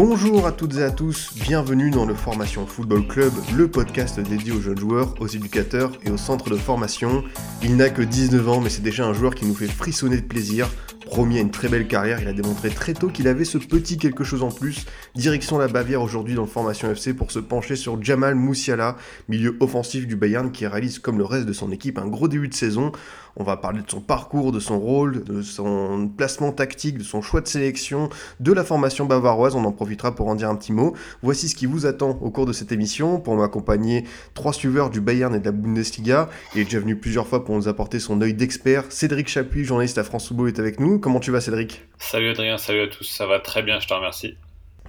Bonjour à toutes et à tous, bienvenue dans le Formation Football Club, le podcast dédié aux jeunes joueurs, aux éducateurs et aux centres de formation. Il n'a que 19 ans, mais c'est déjà un joueur qui nous fait frissonner de plaisir. Promis à une très belle carrière, il a démontré très tôt qu'il avait ce petit quelque chose en plus. Direction la Bavière aujourd'hui dans le Formation FC pour se pencher sur Jamal Moussiala, milieu offensif du Bayern qui réalise comme le reste de son équipe un gros début de saison. On va parler de son parcours, de son rôle, de son placement tactique, de son choix de sélection, de la formation bavaroise. On en profitera pour en dire un petit mot. Voici ce qui vous attend au cours de cette émission. Pour m'accompagner, trois suiveurs du Bayern et de la Bundesliga. Il est déjà venu plusieurs fois pour nous apporter son œil d'expert. Cédric Chapuis, journaliste à France Football, est avec nous. Comment tu vas, Cédric? Salut Adrien, salut à tous. Ça va très bien, je te remercie.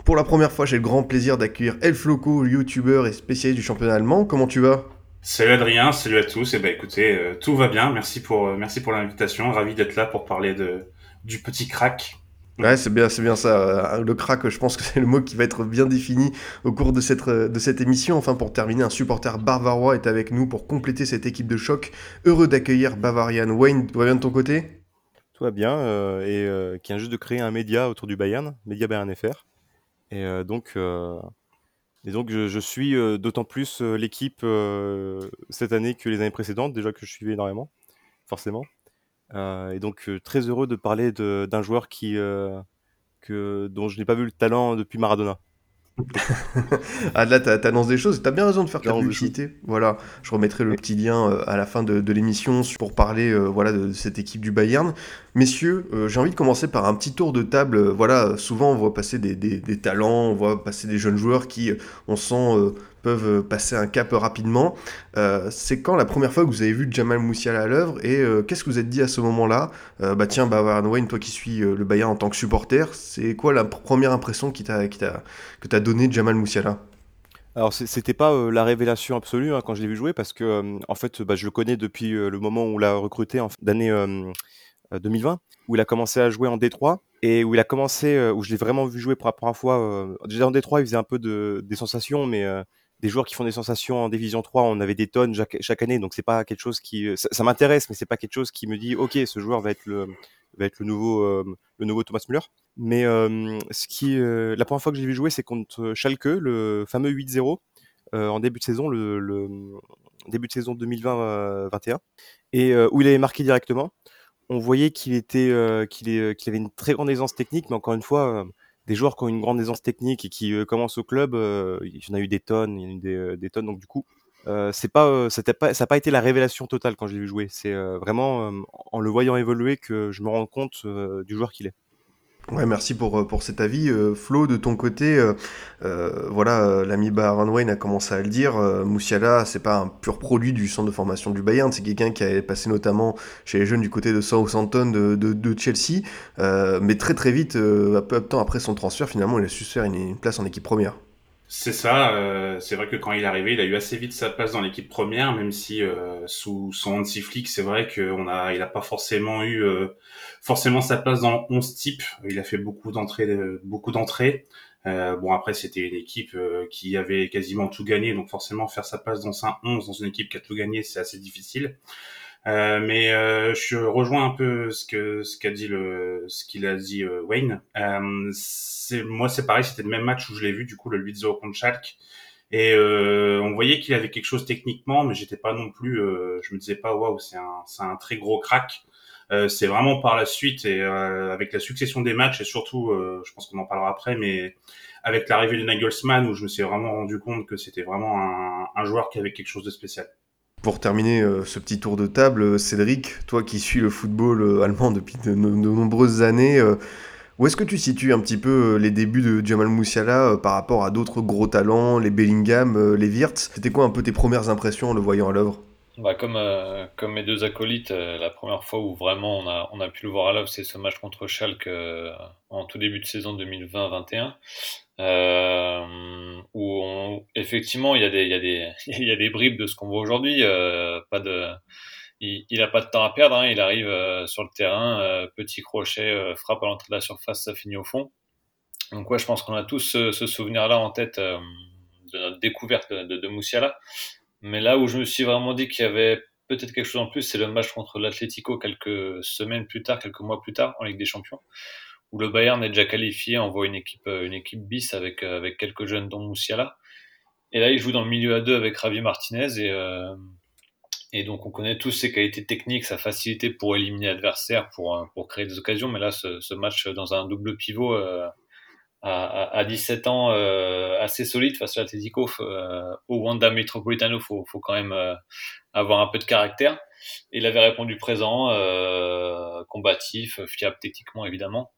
Pour la première fois, j'ai le grand plaisir d'accueillir Elf Loco, youtubeur et spécialiste du championnat allemand. Comment tu vas? Salut Adrien, salut à tous. Et eh ben écoutez, euh, tout va bien. Merci pour euh, merci pour l'invitation. Ravi d'être là pour parler de du petit crack. Ouais, c'est bien, c'est bien ça. Euh, Le crack, je pense que c'est le mot qui va être bien défini au cours de cette, de cette émission. Enfin, pour terminer, un supporter bavarois est avec nous pour compléter cette équipe de choc. Heureux d'accueillir Bavarian. Wayne, tout va bien de ton côté? Tout va bien, euh, et euh, qui vient juste de créer un média autour du Bayern, Média Bayern FR. Et euh, donc, euh, et donc je, je suis euh, d'autant plus euh, l'équipe euh, cette année que les années précédentes, déjà que je suivais énormément, forcément. Et donc très heureux de parler d'un joueur qui, que, dont je n'ai pas vu le talent depuis Maradona. Ah là, t'a- t'annonces des choses. T'as bien raison de faire ta publicité. Voilà, je remettrai le petit lien à la fin de, de l'émission pour parler euh, voilà de cette équipe du Bayern. Messieurs, euh, j'ai envie de commencer par un petit tour de table. Euh, Voilà, souvent on voit passer des, talents, on voit passer des jeunes joueurs qui, euh, on sent, peuvent passer un cap rapidement. C'est quand la première fois que vous avez vu Jamal Moussiala à l'œuvre et qu'est-ce que vous êtes dit à ce moment-là? Bah tiens, Bavarian Wayne, toi qui suis le Bayern en tant que supporter, c'est quoi la pr- première impression qui t'a, que t'as donné Jamal Moussiala Alors c'était pas la révélation absolue hein, quand je l'ai vu jouer parce que en fait bah, je le connais depuis le moment où on l'a recruté en d'année 2020 où il a commencé à jouer en D3 et où il a commencé euh, où je l'ai vraiment vu jouer pour la première fois euh, déjà en D3 il faisait un peu de des sensations mais euh, des joueurs qui font des sensations en division 3 on avait des tonnes chaque, année donc c'est pas quelque chose qui euh, ça, m'intéresse mais c'est pas quelque chose qui me dit OK ce joueur va être le va être le nouveau euh, le nouveau Thomas Müller mais euh, ce qui euh, la première fois que j'ai vu jouer c'est contre Schalke le fameux 8-0 euh, en début de saison, le, le début de saison 2020-21, et euh, où il avait marqué directement. On voyait qu'il était, euh, qu'il avait une très grande aisance technique, mais encore une fois, euh, des joueurs qui ont une grande aisance technique et qui euh, commencent au club, euh, il y en a eu des tonnes, en a des, euh, tonnes. Donc du coup, euh, c'est pas, euh, ça n'a pas été la révélation totale quand je l'ai vu jouer. C'est euh, vraiment euh, en le voyant évoluer que je me rends compte euh, du joueur qu'il est. Merci pour, euh, pour cet avis. Euh, Flo, de ton côté, euh, voilà, l'ami Baron Wayne a commencé à le dire. Moussiala, c'est pas un pur produit du centre de formation du Bayern, c'est quelqu'un qui a passé notamment chez les jeunes du côté de Southampton de, de, Chelsea. Mais très très vite, un peu de temps après son transfert, finalement, il a su se faire une place en équipe première. C'est ça. euh, c'est vrai que quand il est arrivé, il a eu assez vite sa place dans l'équipe première, même si euh, sous son Hansi Flick, c'est vrai qu'on a, il a pas forcément eu euh, forcément sa place dans 11 type. Il a fait beaucoup d'entrées, beaucoup d'entrées. Bon après c'était une équipe qui avait quasiment tout gagné, donc forcément faire sa place dans un 11 dans une équipe qui a tout gagné, c'est assez difficile. Euh, mais euh, je rejoins un peu ce que ce qu'a dit le ce qu'il a dit euh, Wayne. Euh, c'est moi c'est pareil, c'était le même match où je l'ai vu du coup le 8-0 contre Schalke et euh, on voyait qu'il avait quelque chose techniquement, mais j'étais pas non plus, je me disais pas waouh c'est un c'est un très gros crack. C'est vraiment par la suite et avec la succession des matchs et surtout, je pense qu'on en parlera après, mais avec l'arrivée de Nagelsmann où je me suis vraiment rendu compte que c'était vraiment un, un joueur qui avait quelque chose de spécial. Pour terminer euh, ce petit tour de table, euh, Cédric, toi qui suis le football euh, allemand depuis de, no- de nombreuses années, où est-ce que tu situes un petit peu les débuts de Jamal Moussiala par rapport à d'autres gros talents, les Bellingham, les Wirtz? C'était quoi un peu tes premières impressions en le voyant à l'œuvre? Bah, comme, comme mes deux acolytes, la première fois où vraiment on a, on a pu le voir à l'œuvre, c'est ce match contre Schalke en tout début de saison 2020-21. Euh, où effectivement il y a des il y a des il y a des bribes de ce qu'on voit aujourd'hui euh, pas de il, il a pas de temps à perdre hein, il arrive euh, sur le terrain petit crochet frappe à l'entrée de la surface ça finit au fond. Donc ouais je pense qu'on a tous ce, ce souvenir là en tête de notre découverte de, de, de Moussiala. Mais là où je me suis vraiment dit qu'il y avait peut-être quelque chose en plus c'est le match contre l'Atlético quelques semaines plus tard quelques mois plus tard en Ligue des Champions où le Bayern est déjà qualifié, envoie une équipe, euh, une équipe bis avec, euh, avec quelques jeunes dont Moussiala. Et là, il joue dans le milieu à deux avec Ravi Martinez et, euh, et donc on connaît tous ses qualités techniques, sa facilité pour éliminer l'adversaire, pour, euh, pour créer des occasions. Mais là, ce, ce match dans un double pivot euh, à, à, 17 ans euh, assez solide face à l'Atletico au Wanda Metropolitano, faut, faut quand même avoir un peu de caractère. Il avait répondu présent, combatif, fiable techniquement évidemment.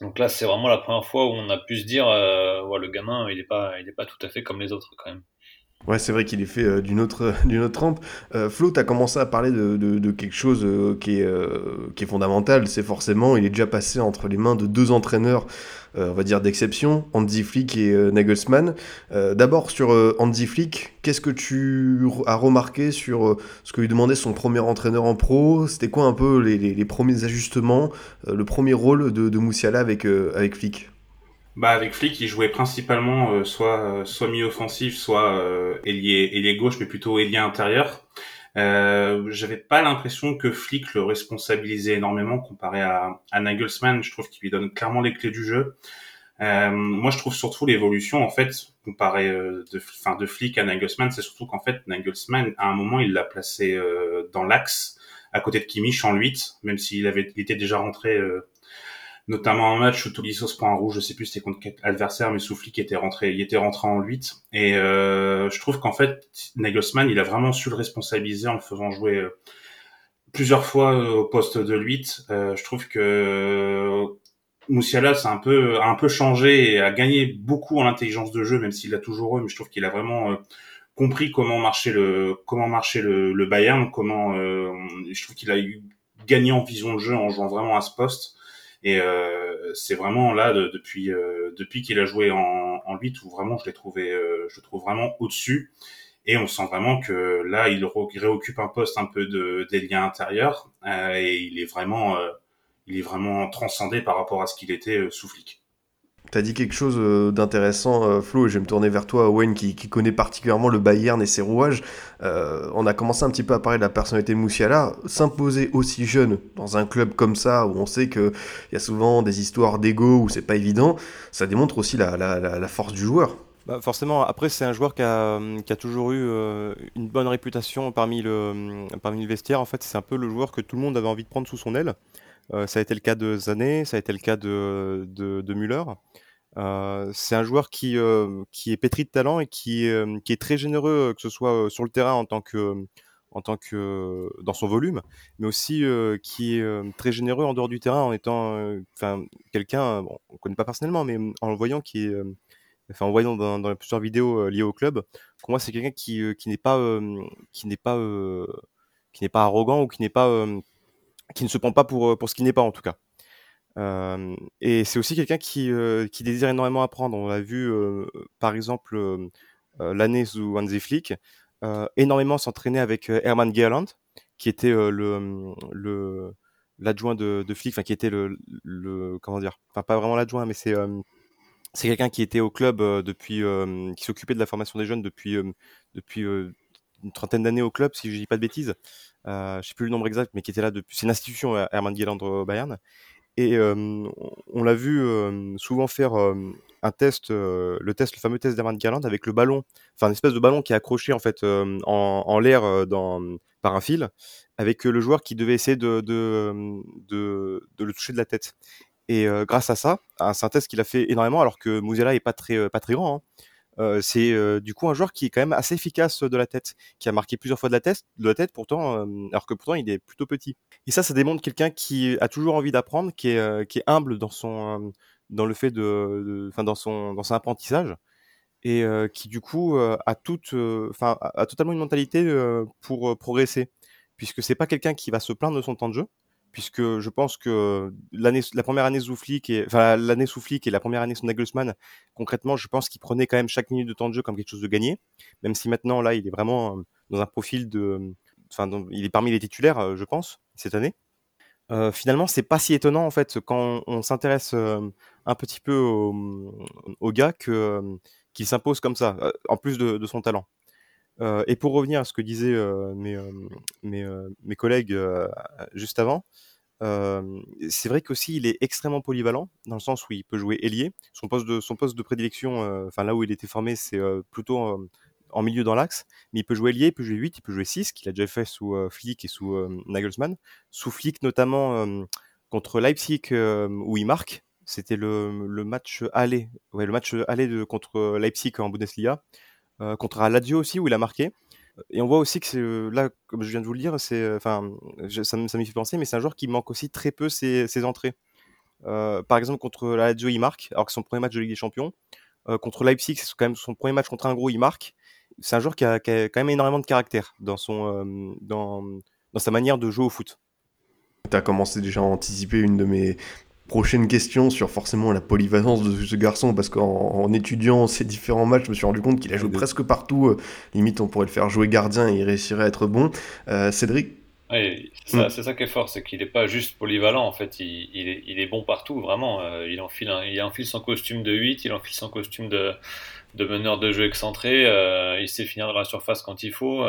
Donc là, c'est vraiment la première fois où on a pu se dire, euh, ouais, le gamin, il n'est pas, il est pas tout à fait comme les autres quand même. Ouais, c'est vrai qu'il est fait euh, d'une autre, d'une autre trempe. Euh, Flo, tu as commencé à parler de, quelque chose euh, qui, est, qui est fondamental. C'est forcément, il est déjà passé entre les mains de deux entraîneurs, on va dire d'exception, Andy Flick et Nagelsmann. D'abord, sur Andy Flick, qu'est-ce que tu as remarqué sur ce que lui demandait son premier entraîneur en pro? C'était quoi un peu les premiers ajustements, le premier rôle de, de Moussiala avec, avec Flick? Bah avec Flick, il jouait principalement euh, soit euh, soit mi-offensif, soit euh, ailier ailier gauche, mais plutôt ailier intérieur. Euh, J'avais pas l'impression que Flick le responsabilisait énormément comparé à, à Nagelsmann. Je trouve qu'il lui donne clairement les clés du jeu. Euh, moi, je trouve surtout l'évolution en fait comparé euh, de, fin, de Flick à Nagelsmann, c'est surtout qu'en fait Nagelsmann, à un moment, il l'a placé euh, dans l'axe à côté de Kimmich en 8, même s'il avait, il était déjà rentré notamment un match où Tolisso se prend un rouge, je sais plus c'était contre quel adversaire, mais Soufli qui était rentré, il était rentré en 8. Et euh, je trouve qu'en fait, Nagelsmann, il a vraiment su le responsabiliser en le faisant jouer euh, plusieurs fois euh, au poste de 8. Euh, je trouve que euh, Moussiala c'est un peu, a un peu changé et a gagné beaucoup en intelligence de jeu, même s'il l'a toujours eu, mais je trouve qu'il a vraiment compris comment marchait le, comment marchait le, le Bayern, comment, je trouve qu'il a eu gagné en vision de jeu en jouant vraiment à ce poste. Et euh, c'est vraiment là de, depuis euh, depuis qu'il a joué en, en 8 où vraiment je l'ai trouvé euh, je le trouve vraiment au-dessus et on sent vraiment que là il, réoccupe un poste un peu de des liens intérieurs et il est vraiment il est vraiment transcendé par rapport à ce qu'il était sous flic. T'as dit quelque chose euh, d'intéressant, euh, Flo, et je vais me tourner vers toi, Wayne, qui, connaît particulièrement le Bayern et ses rouages. Euh, on a commencé un petit peu à parler de la personnalité de Moussiala. S'imposer aussi jeune dans un club comme ça, où on sait qu'il y a souvent des histoires d'ego, où c'est pas évident, ça démontre aussi la, la, force du joueur. Bah forcément, après c'est un joueur qui a, toujours eu une bonne réputation parmi le, parmi le vestiaire. En fait, c'est un peu le joueur que tout le monde avait envie de prendre sous son aile. Euh, ça a été le cas de Zané, ça a été le cas de, de, Müller. Euh, c'est un joueur qui, euh, qui est pétri de talent et qui, qui est très généreux, que ce soit sur le terrain en tant que, en tant que dans son volume, mais aussi qui est très généreux en dehors du terrain en étant, enfin quelqu'un, on connaît pas personnellement, mais en le voyant qui en voyant dans, dans plusieurs vidéos liées au club, pour moi c'est quelqu'un qui, qui n'est pas, qui pas, qui n'est pas arrogant ou qui n'est pas qui ne se prend pas pour, pour ce qu'il n'est pas en tout cas. Euh, et c'est aussi quelqu'un qui, euh, qui désire énormément apprendre. On l'a vu euh, par exemple l'année sous Hansi Flick, énormément s'entraîner avec Hermann Gerland, qui était le, le l'adjoint de, de Flick, enfin qui était le, le comment dire, enfin pas vraiment l'adjoint, mais c'est c'est quelqu'un qui était au club depuis, qui s'occupait de la formation des jeunes depuis depuis une trentaine d'années au club, si je dis pas de bêtises euh, je sais plus le nombre exact, mais qui était là depuis. C'est une institution, euh, Hermann Gerland au Bayern. Et euh, on l'a vu euh, souvent faire un test, le test, le fameux test d'Hermann Gerland avec le ballon, enfin une espèce de ballon qui est accroché en fait en, l'air par un fil, avec le joueur qui devait essayer de, de, le toucher de la tête. Et euh, grâce à ça, c'est un test qu'il a fait énormément, alors que Musiala est pas très, pas très grand. Hein. Euh, c'est euh, du coup un joueur qui est quand même assez efficace de la tête, qui a marqué plusieurs fois de la tête, de la tête pourtant, euh, alors que pourtant il est plutôt petit. Et ça, ça démontre quelqu'un qui a toujours envie d'apprendre, qui est, qui est humble dans son, dans le fait de, enfin dans son, dans son apprentissage, et qui du coup a toute, enfin a, totalement une mentalité pour progresser, puisque c'est pas quelqu'un qui va se plaindre de son temps de jeu, puisque je pense que l'année, la première année et et la première année Nagelsmann, concrètement, je pense qu'il prenait quand même chaque minute de temps de jeu comme quelque chose de gagné, même si maintenant là, il est vraiment dans un profil de, enfin, il est parmi les titulaires, je pense, cette année. Euh, finalement, c'est pas si étonnant en fait quand on, s'intéresse un petit peu au, gars qu'il s'impose comme ça, en plus de son talent. Euh, et pour revenir à ce que disaient mes, mes, mes, collègues juste avant, c'est vrai qu'aussi il est extrêmement polyvalent dans le sens où il peut jouer ailier. Son poste de, son poste de prédilection, enfin là où il était formé, c'est plutôt en milieu dans l'axe, mais il peut jouer ailier, il peut jouer 8, il peut jouer 6, qu'il a déjà fait sous Flick et sous Nagelsmann. Sous Flick notamment contre Leipzig où il marque, c'était le, le, match aller, ouais, le match aller de, contre Leipzig en Bundesliga. Euh, contre Aladio aussi où il a marqué. Et on voit aussi que c'est là, comme je viens de vous le dire, c'est, enfin, ça, m'y fait penser, mais c'est un joueur qui manque aussi très peu ses, entrées. Euh, par exemple, contre la Lazio, il marque, alors que son premier match de Ligue des Champions. Euh, contre Leipzig, c'est quand même son premier match contre un gros, il marque. C'est un joueur qui a, qui a, quand même énormément de caractère dans, son, dans, dans sa manière de jouer au foot. Tu as commencé déjà à anticiper une de mes Prochaine question sur forcément la polyvalence de ce garçon, parce qu'en étudiant ces différents matchs, je me suis rendu compte qu'il a joué presque partout. Euh, limite, on pourrait le faire jouer gardien et il réussirait à être bon. Euh, Cédric? Oui, hmm. c'est ça, qui est fort, c'est qu'il n'est pas juste polyvalent, en fait, il, il, est, bon partout, vraiment. Euh, il, enfile il enfile son costume de 8, il enfile son costume de, de meneur de jeu excentré, il sait finir dans la surface quand il faut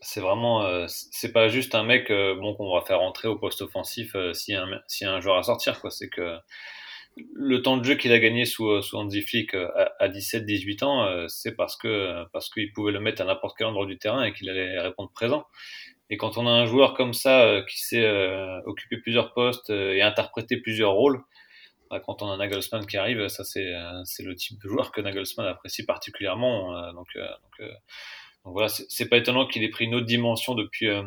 c'est vraiment, euh, c'est pas juste un mec euh, bon qu'on va faire entrer au poste offensif euh, s'il si un joueur à sortir. Quoi. C'est que le temps de jeu qu'il a gagné sous, sous Hansi Flick à, à 17-18 ans, c'est parce que parce qu'il pouvait le mettre à n'importe quel endroit du terrain et qu'il allait répondre présent. Et quand on a un joueur comme ça qui sait occuper plusieurs postes et interpréter plusieurs rôles, bah, quand on a Nagelsmann qui arrive, ça c'est le type de joueur que Nagelsmann apprécie particulièrement. donc donc voilà, c'est pas étonnant qu'il ait pris une autre dimension depuis euh,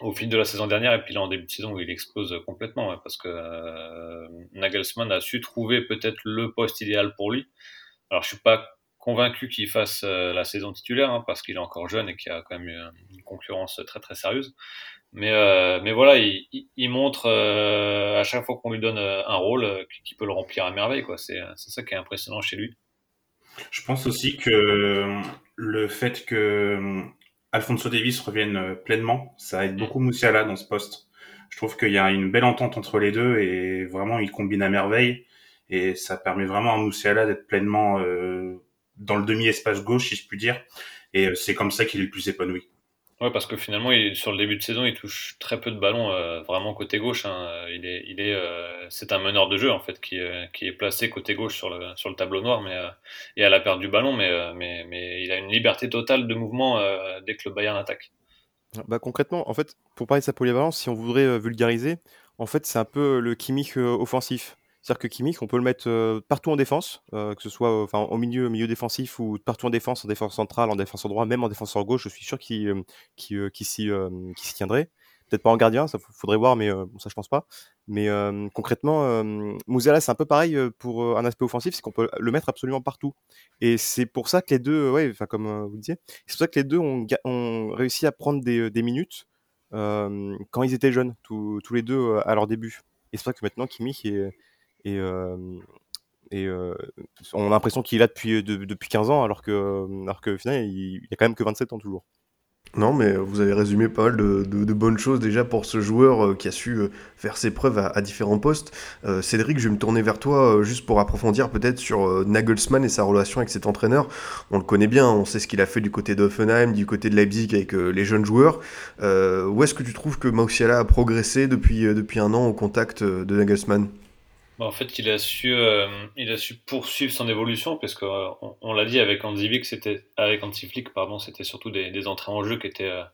au fil de la saison dernière et puis là en début de saison où il explose complètement parce que euh, Nagelsmann a su trouver peut-être le poste idéal pour lui. Alors je suis pas convaincu qu'il fasse euh, la saison titulaire hein, parce qu'il est encore jeune et qu'il a quand même une concurrence très très sérieuse. Mais, mais voilà, il, il montre à chaque fois qu'on lui donne un rôle qu'il peut le remplir à merveille. C'est ça qui est impressionnant chez lui. Je pense aussi que le fait que euh, Alfonso Davis revienne euh, pleinement, ça aide beaucoup Moussiala dans ce poste. Je trouve qu'il y a une belle entente entre les deux et vraiment ils combinent à merveille et ça permet vraiment à Moussiala d'être pleinement euh, dans le demi-espace gauche, si je puis dire. Et c'est comme ça qu'il est le plus épanoui. Ouais, parce que finalement, sur le début de saison, il touche très peu de ballons, euh, vraiment côté gauche. Hein. Il est, il est, euh, c'est un meneur de jeu en fait qui, euh, qui est placé côté gauche sur le, sur le tableau noir, mais et à la perte du ballon, mais, mais, mais il a une liberté totale de mouvement dès que le Bayern attaque. Bah, concrètement, en fait, pour parler de sa polyvalence, si on voudrait vulgariser, en fait, c'est un peu le Kimmich offensif. C'est-à-dire que Kimmich, on peut le mettre euh, partout en défense, euh, que ce soit enfin, au milieu, milieu défensif ou partout en défense, en défense centrale, en défense droit, même en défenseur gauche, je suis sûr qu'il euh, s'y tiendrait. Peut-être pas en gardien, ça faudrait voir, mais ça je pense pas. Mais concrètement, Mouziala c'est un peu pareil pour un aspect offensif, c'est qu'on peut le mettre absolument partout. Et c'est pour ça que les deux, ouais, comme vous disiez, c'est pour ça que les deux ont, ont réussi à prendre des, minutes quand ils étaient jeunes, tous, les deux à leur début. Et c'est pour ça que maintenant Kimmich est et, on a l'impression qu'il est là depuis, depuis 15 ans, alors que, alors que final, il, il a quand même que 27 ans toujours. Non, mais vous avez résumé pas mal de, bonnes choses déjà pour ce joueur qui a su faire ses preuves à, différents postes. Cédric, je vais me tourner vers toi juste pour approfondir peut-être sur Nagelsmann et sa relation avec cet entraîneur. On le connaît bien, on sait ce qu'il a fait du côté d'Offenheim, du côté de Leipzig avec les jeunes joueurs. où est-ce que tu trouves que Mausiala a progressé depuis, depuis un an au contact de Nagelsmann? En fait, il a su, euh, il a su poursuivre son évolution, parce qu'on euh, on, l'a dit avec Anzivik, c'était avec Antiflick, pardon, c'était surtout des, entrées en jeu qui étaient, euh,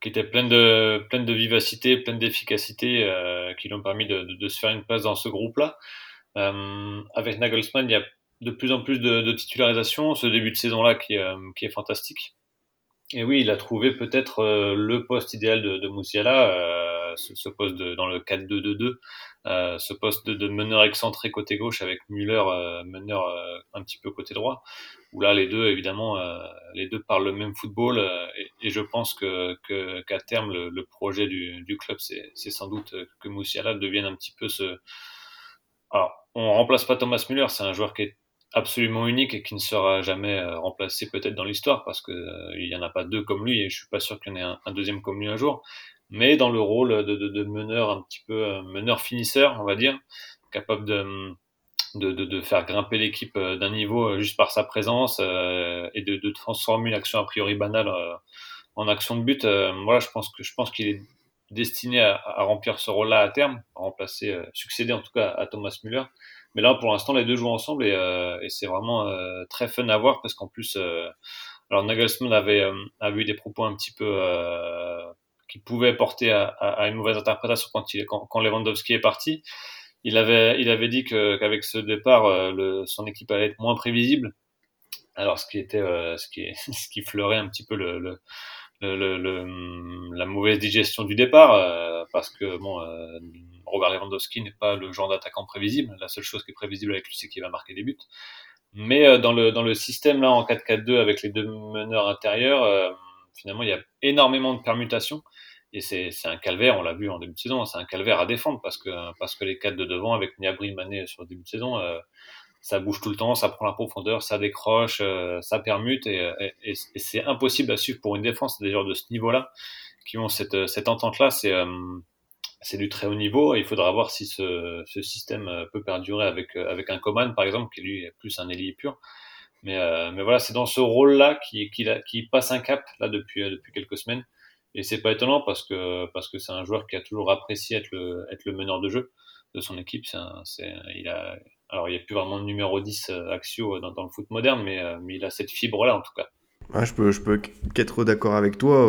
qui étaient pleines de, pleines de vivacité, pleines d'efficacité, qui lui ont permis de, se faire une place dans ce groupe-là. avec Nagelsmann, il y a de plus en plus de, titularisation, ce début de saison-là qui, qui est fantastique. Et oui, il a trouvé peut-être le poste idéal de, de Moussiala, ce, ce, poste dans le 4-2-2-2. Euh, ce poste de, meneur excentré côté gauche avec Müller euh, meneur euh, un petit peu côté droit où là les deux évidemment les deux parlent le même football et, je pense que qu'à terme le, projet du, club c'est sans doute que Moussiala devienne un petit peu ce alors on remplace pas Thomas Müller c'est un joueur qui est absolument unique et qui ne sera jamais remplacé peut-être dans l'histoire parce que il y en a pas deux comme lui et je suis pas sûr qu'il y en ait un, deuxième comme lui un jour mais dans le rôle de, de, de meneur un petit peu euh, meneur finisseur on va dire capable de de, de, de faire grimper l'équipe d'un niveau juste par sa présence et de, de transformer une action a priori banale en action de but voilà je pense que je pense qu'il est destiné à, à, remplir ce rôle-là à terme à remplacer succéder en tout cas à Thomas Müller. Mais là, pour l'instant, les deux jouent ensemble et, euh, et c'est vraiment euh, très fun à voir parce qu'en plus, euh, alors Nagelsmann avait, avait eu des propos un petit peu qui pouvaient porter à, à, une mauvaise interprétation quand, il, quand, quand Lewandowski est parti. Il avait, il avait dit qu'avec ce départ, le, son équipe allait être moins prévisible. Alors, ce qui était, ce qui, ce qui fleurait un petit peu le, le le, le, la mauvaise digestion du départ, euh, parce que bon, euh, Robert Lewandowski n'est pas le genre d'attaquant prévisible. La seule chose qui est prévisible avec lui, c'est qu'il va marquer des buts. Mais euh, dans le dans le système là en 4-4-2 avec les deux meneurs intérieurs, finalement il y a énormément de permutations et c'est un calvaire. On l'a vu en début de saison, c'est un calvaire à défendre parce que parce que les quatre de devant avec Niabri, Mané sur début de saison ça bouge tout le temps, ça prend la profondeur, ça décroche, euh, ça permute et, c'est impossible à suivre pour une défense des joueurs de ce niveau-là qui ont cette, cette entente-là. C'est euh, du très haut niveau et il faudra voir si ce, ce système euh, peut perdurer avec avec un Coman par exemple qui lui est plus un ailier pur. Mais mais voilà, c'est dans ce rôle-là qui qui, qui passe un cap là depuis depuis quelques semaines et c'est pas étonnant parce que c'est un joueur qui a toujours apprécié être le meneur de jeu de son équipe. Alors, il n'y a plus vraiment de numéro 10 euh, Axio euh, dans, le foot moderne, mais, euh, il a cette fibre-là en tout cas. je peux, je qu'être d'accord avec toi.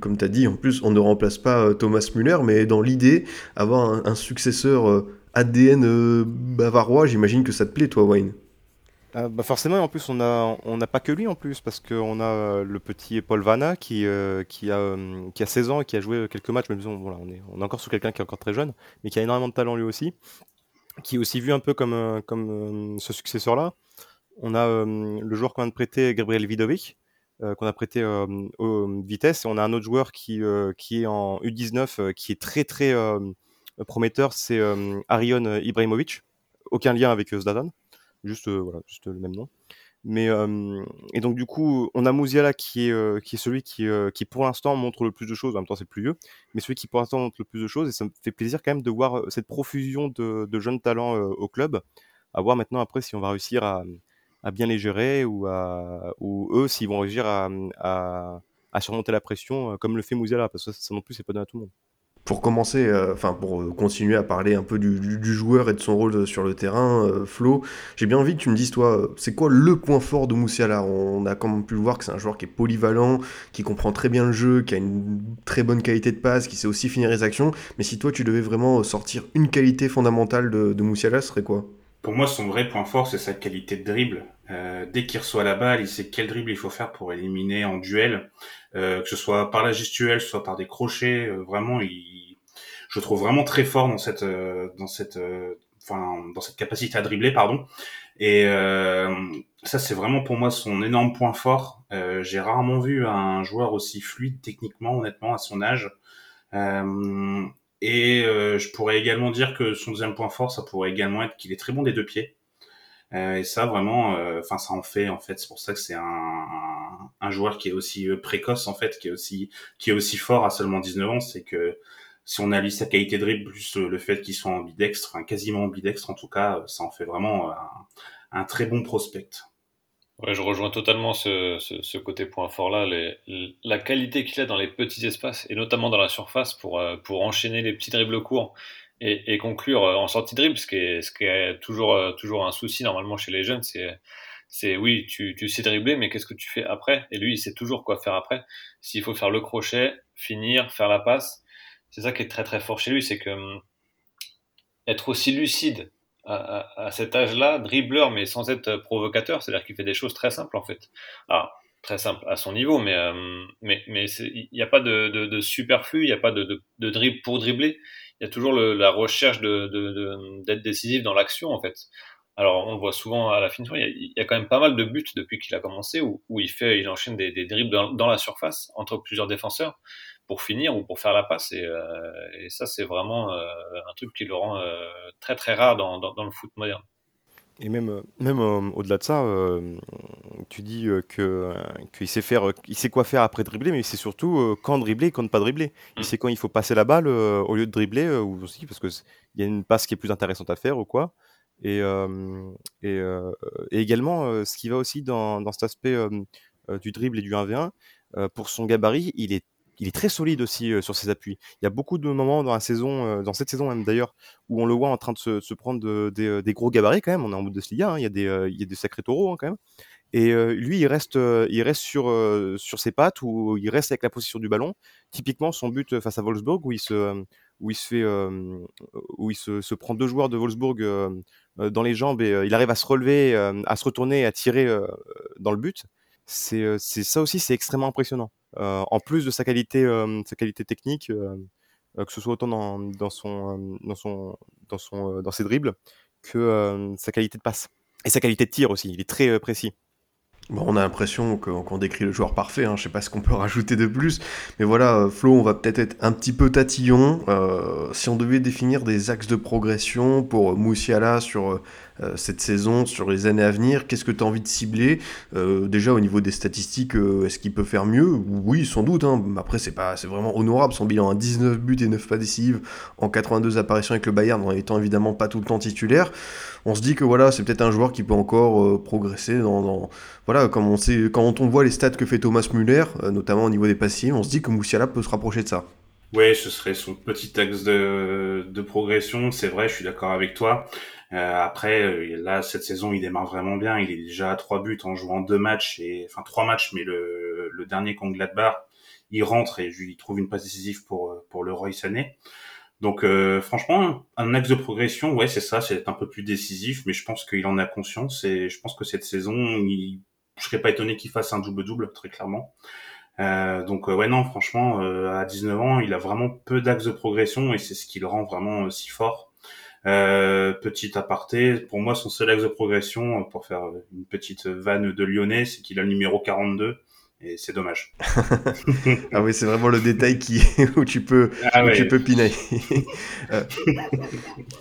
comme tu as dit, en plus, on ne remplace pas Thomas Müller, mais dans l'idée, avoir un, successeur ADN bavarois, j'imagine que ça te plaît, toi, Wayne. Bah forcément, en plus, on n'a on pas que lui en plus, parce qu'on a le petit Paul Vanna qui, qui, a, qui a 16 ans et qui a joué quelques matchs, mais voilà, on, est, on est encore sur quelqu'un qui est encore très jeune, mais qui a énormément de talent lui aussi qui est aussi vu un peu comme, euh, comme euh, ce successeur-là. On a euh, le joueur qu'on vient de prêter, Gabriel Vidovic, qu'on a prêté au Vitesse, et on a un autre joueur qui, qui est en U19, qui est très très prometteur, c'est Arion Ibrahimovic. Aucun lien avec Zlatan, juste, voilà, juste le même nom. Mais euh, et donc du coup, on a Musiala qui est euh, qui est celui qui euh, qui pour l'instant montre le plus de choses. En même temps, c'est plus vieux, mais celui qui pour l'instant montre le plus de choses. Et ça me fait plaisir quand même de voir cette profusion de, de jeunes talents au club. À voir maintenant après si on va réussir à, à bien les gérer ou à ou eux s'ils vont réussir à, à, à surmonter la pression comme le fait Musiala parce que ça, ça non plus c'est pas donné à tout le monde pour commencer, euh, enfin pour euh, continuer à parler un peu du, joueur et de son rôle sur le terrain, euh, Flo, j'ai bien envie que tu me dises, toi, c'est quoi le point fort de Moussiala? On a quand même pu voir que c'est un joueur qui est polyvalent, qui comprend très bien le jeu, qui a une très bonne qualité de passe, qui sait aussi finir les actions. Mais si toi, tu devais vraiment sortir une qualité fondamentale de, de Moussiala, ce serait quoi? Pour moi, son vrai point fort, c'est sa qualité de dribble. dès qu'il reçoit la balle, il sait quel dribble il faut faire pour éliminer en duel, que ce soit par la gestuelle, soit par des crochets. vraiment, il je trouve vraiment très fort dans cette euh, dans cette euh, enfin dans cette capacité à dribbler pardon et euh, ça c'est vraiment pour moi son énorme point fort j'ai rarement vu un joueur aussi fluide techniquement honnêtement à son âge et je pourrais également dire que son deuxième point fort ça pourrait également être qu'il est très bon des deux pieds. Et ça vraiment enfin ça en fait en fait. C'est pour ça que c'est un, un, joueur qui est aussi précoce en fait qui est aussi qui est aussi fort à seulement 19 ans. C'est que si on analyse sa qualité de dribble plus le fait qu'il soit ambidextre, enfin quasiment ambidextre en tout cas, ça en fait vraiment un, très bon prospect. Ouais, je rejoins totalement ce, ce, côté point fort là, la qualité qu'il a dans les petits espaces et notamment dans la surface pour euh, pour enchaîner les petits dribbles courts et, et conclure euh, en sortie dribble, ce qui est ce qui est toujours euh, toujours un souci normalement chez les jeunes, c'est c'est oui, tu, tu sais dribbler, mais qu'est-ce que tu fais après? Et lui, il sait toujours quoi faire après. S'il faut faire le crochet, finir, faire la passe, c'est ça qui est très très fort chez lui, c'est que hum, être aussi lucide à, cet âge-là, dribbleur mais sans être provocateur, c'est-à-dire qu'il fait des choses très simples en fait. Alors, très simple à son niveau, mais hum, mais il n'y a pas de, superflu, il n'y a pas de, dribble pour dribbler. Il y a toujours la recherche d'être décisif dans l'action en fait. Alors on le voit souvent à la finition, il y a, quand même pas mal de buts depuis qu'il a commencé où, où, il fait, il enchaîne des, des dribbles dans, la surface entre plusieurs défenseurs pour finir ou pour faire la passe et, euh, et ça c'est vraiment euh, un truc qui le rend euh, très très rare dans, dans, dans, le foot moderne. Et même, même au-delà de ça, tu dis que qu'il sait faire, il sait quoi faire après dribbler, mais il sait surtout quand dribbler et quand ne pas dribbler. Il mm. sait quand il faut passer la balle au lieu de dribbler, ou aussi parce que il y a une passe qui est plus intéressante à faire ou quoi. Et, également, ce qui va aussi dans, cet aspect du dribble et du 1v1, pour son gabarit, il est très solide aussi sur ses appuis. Il y a beaucoup de moments dans la saison, dans cette saison même d'ailleurs, où on le voit en train de se, prendre des gros gabarits quand même. On est en Bundesliga, hein, il, y il y a des sacrés taureaux hein, quand même. Et lui, il reste, sur, sur ses pattes, ou il reste avec la position du ballon. Typiquement, son but face à Wolfsburg, où il se, où il se fait, où il se, prend deux joueurs de Wolfsburg dans les jambes et il arrive à se relever, à se retourner, et à tirer dans le but. C'est, ça aussi, c'est extrêmement impressionnant. en plus de sa qualité, sa qualité technique, que ce soit autant dans, dans son, dans son, dans son, dans ses dribbles que sa qualité de passe et sa qualité de tir aussi. Il est très précis. Bon, on a l'impression qu'on décrit le joueur parfait, hein. je sais pas ce qu'on peut rajouter de plus, mais voilà, euh, Flo, on va peut-être être un petit peu tatillon. Euh, si on devait définir des axes de progression pour Moussiala sur euh, cette saison, sur les années à venir, qu'est-ce que tu as envie de cibler? Déjà au niveau des statistiques, est-ce qu'il peut faire mieux? Oui, sans doute. Hein. Après, c'est pas, c'est vraiment honorable son bilan, à hein. 19 buts et 9 pas décisives en 82 apparitions avec le Bayern, en étant évidemment pas tout le temps titulaire on se dit que voilà, c'est peut-être un joueur qui peut encore euh, progresser dans, voilà, comme on sait, quand on voit les stats que fait Thomas Müller, euh, notamment au niveau des passiers, on se dit que Moussiala peut se rapprocher de ça. Oui, ce serait son petit axe de, progression. C'est vrai, je suis d'accord avec toi. Euh, après, là, cette saison, il démarre vraiment bien. Il est déjà à trois buts en jouant deux matchs, et enfin trois matchs, mais le, le dernier contre Gladbach, il rentre et lui trouve une passe décisive pour pour le Roy Sané. Donc euh, franchement, un axe de progression, ouais, c'est ça, c'est un peu plus décisif, mais je pense qu'il en a conscience et je pense que cette saison, il, je serais pas étonné qu'il fasse un double-double, très clairement. Euh, donc euh, ouais, non, franchement, à 19 ans, il a vraiment peu d'axes de progression et c'est ce qui le rend vraiment si fort. Petit aparté, pour moi, son seul axe de progression, pour faire une petite vanne de Lyonnais, c'est qu'il a le numéro 42 et c'est dommage. ah oui, c'est vraiment le détail qui où tu peux ah où tu peux pinailler. Euh,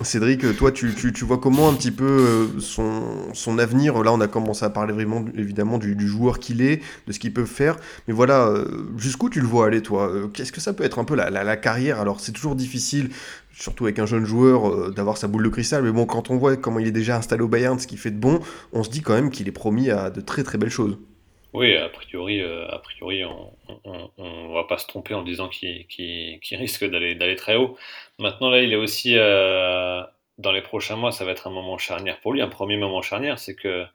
Cédric, toi, tu, tu, tu, vois comment un petit peu euh, son, son avenir? Là, on a commencé à parler vraiment évidemment du, du joueur qu'il est, de ce qu'il peut faire. Mais voilà, euh, jusqu'où tu le vois aller, toi? Qu'est-ce que ça peut être un peu la, la, la carrière? Alors, c'est toujours difficile surtout avec un jeune joueur, d'avoir sa boule de cristal. Mais bon, quand on voit comment il est déjà installé au Bayern, ce qu'il fait de bon, on se dit quand même qu'il est promis à de très très belles choses. Oui, a priori, euh, a priori, on, on, va pas se tromper en disant qu'il risque d'aller d'aller très haut. Maintenant là, il est aussi euh, dans les prochains mois, ça va être un moment charnière pour lui. Un premier moment charnière, c'est que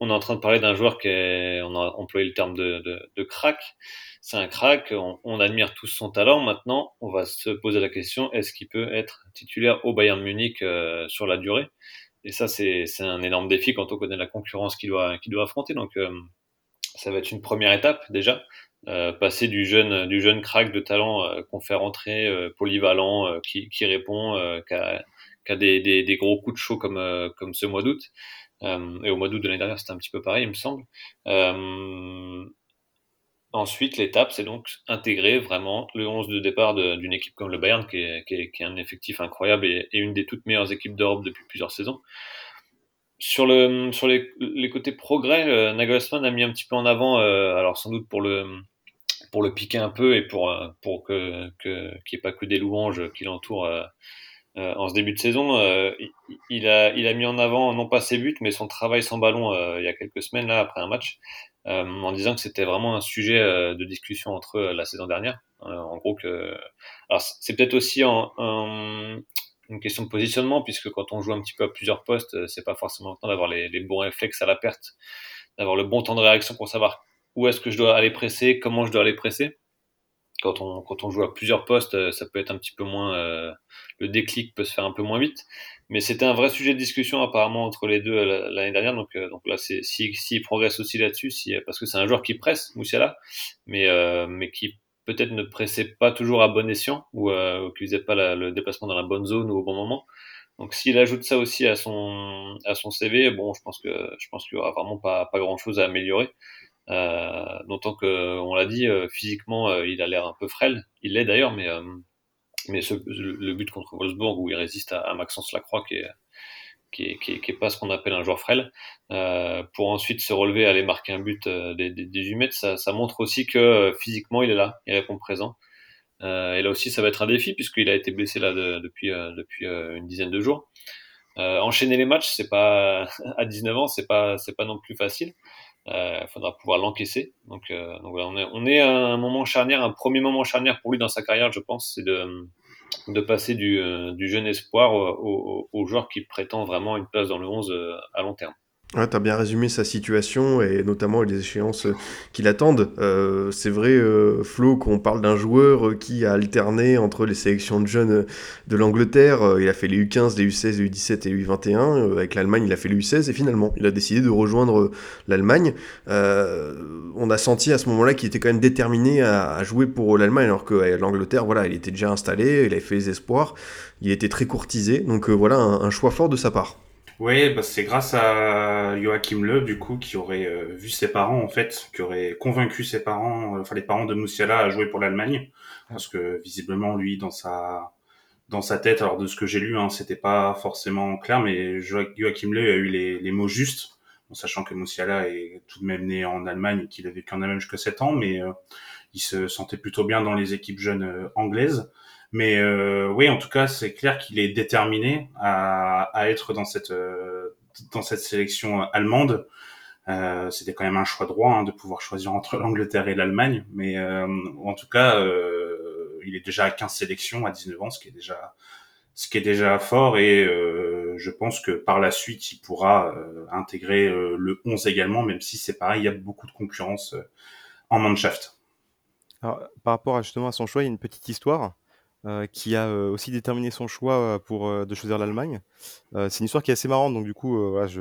on est en train de parler d'un joueur qui est, on a employé le terme de, de, crack. C'est un crack. On, admire tous son talent. Maintenant, on va se poser la question est-ce qu'il peut être titulaire au Bayern Munich euh, sur la durée? Et ça, c'est un énorme défi quand on connaît la concurrence qu'il doit qu'il doit affronter. Donc ça va être une première étape déjà. Euh, passer du jeune du jeune crack de talent euh, qu'on fait rentrer euh, polyvalent euh, qui, qui répond qui a des, des, des, gros coups de chaud comme comme ce mois d'août et au mois d'août de l'année dernière c'était un petit peu pareil il me semble. Ensuite l'étape c'est donc intégrer vraiment le 11 de départ d'une équipe comme le Bayern qui est, un effectif incroyable et, une des toutes meilleures équipes d'Europe depuis plusieurs saisons. Sur le sur les, côtés progrès, euh, Nagelsmann a mis un petit peu en avant, euh, alors sans doute pour le pour le piquer un peu et pour euh, pour que qu'il n'y ait pas que des louanges qui l'entourent euh, en ce début de saison. il a il a mis en avant non pas ses buts mais son travail sans ballon il y a quelques semaines là après un match en disant que c'était vraiment un sujet de discussion entre eux la saison dernière. en gros que c'est peut-être aussi une question de positionnement, puisque quand on joue un petit peu à plusieurs postes, euh, c'est pas forcément le temps d'avoir les, bons réflexes à la perte, d'avoir le bon temps de réaction pour savoir où est-ce que je dois aller presser, comment je dois aller presser. Quand on, quand on joue à plusieurs postes, euh, ça peut être un petit peu moins, euh, le déclic peut se faire un peu moins vite. Mais c'était un vrai sujet de discussion apparemment entre les deux l'année dernière. Donc, donc là, s'il si, progresse aussi là-dessus, si, parce que c'est un joueur qui presse, Moussiala, mais, mais qui peut-être ne pressait pas toujours à bon escient ou, euh, ou qu'il faisait pas la, le déplacement dans la bonne zone ou au bon moment. Donc s'il ajoute ça aussi à son à son CV, bon, je pense que je pense qu'il y aura vraiment pas pas grand chose à améliorer. Euh, d'autant que on l'a dit, physiquement, il a l'air un peu frêle. Il l'est d'ailleurs, mais mais ce, le but contre Wolfsburg où il résiste à, Maxence Lacroix qui est qui est, qui, est, pas ce qu'on appelle un joueur frêle, euh, pour ensuite se relever, aller marquer un but euh, des, des 18 mètres, ça, ça, montre aussi que euh, physiquement il est là, il répond présent. Euh, et là aussi ça va être un défi puisqu'il a été blessé là de, depuis, euh, depuis une dizaine de jours. enchaîner les matchs, c'est pas à 19 ans, c'est pas c'est pas non plus facile. Il faudra pouvoir l'encaisser. Donc, donc voilà, on est, à un moment charnière, un premier moment charnière pour lui dans sa carrière, je pense, c'est de passer du, euh, du jeune espoir au, au, joueur qui prétend vraiment une place dans le 11 euh, à long terme. Ouais, tu as bien résumé sa situation et notamment les échéances euh, qui l'attendent. Euh, c'est vrai, euh, Flo, qu'on parle d'un joueur qui a alterné entre les sélections de jeunes de l'Angleterre. Il a fait les U15, les U16, les U17 et les U21. Avec l'Allemagne, il a fait les U16 et finalement, il a décidé de rejoindre l'Allemagne. on a senti à ce moment-là qu'il était quand même déterminé à, jouer pour l'Allemagne alors que l'Angleterre, voilà, il était déjà installé, il avait fait les espoirs, il était très courtisé. Donc voilà, un choix fort de sa part. Oui, bah c'est grâce à Joachim Le, du coup, qui aurait euh, vu ses parents, en fait, qui aurait convaincu ses parents, euh, enfin les parents de Moussiala à jouer pour l'Allemagne, parce que visiblement, lui, dans sa dans sa tête, alors de ce que j'ai lu, hein, c'était pas forcément clair, mais Joachim Le a eu les, les mots justes, en sachant que Moussiala est tout de même né en Allemagne et qu'il a vécu en Allemagne jusqu'à 7 ans, mais euh, il se sentait plutôt bien dans les équipes jeunes anglaises. Mais euh, oui, en tout cas, c'est clair qu'il est déterminé à, à, être dans cette euh, dans cette sélection allemande. Euh, C'était quand même un choix droit hein, de pouvoir choisir entre l'Angleterre et l'Allemagne, mais euh, en tout cas, euh, il est déjà à 15 sélections à 19 ans, ce qui est déjà ce qui est déjà fort et je pense que par la suite, il pourra intégrer le 11 également, même si c'est pareil, il y a beaucoup de concurrence en Mannschaft. Par rapport à, justement à son choix, il y a une petite histoire. Euh, qui a euh, aussi déterminé son choix euh, pour de choisir l'Allemagne. c'est une histoire qui est assez marrante, donc du coup, je,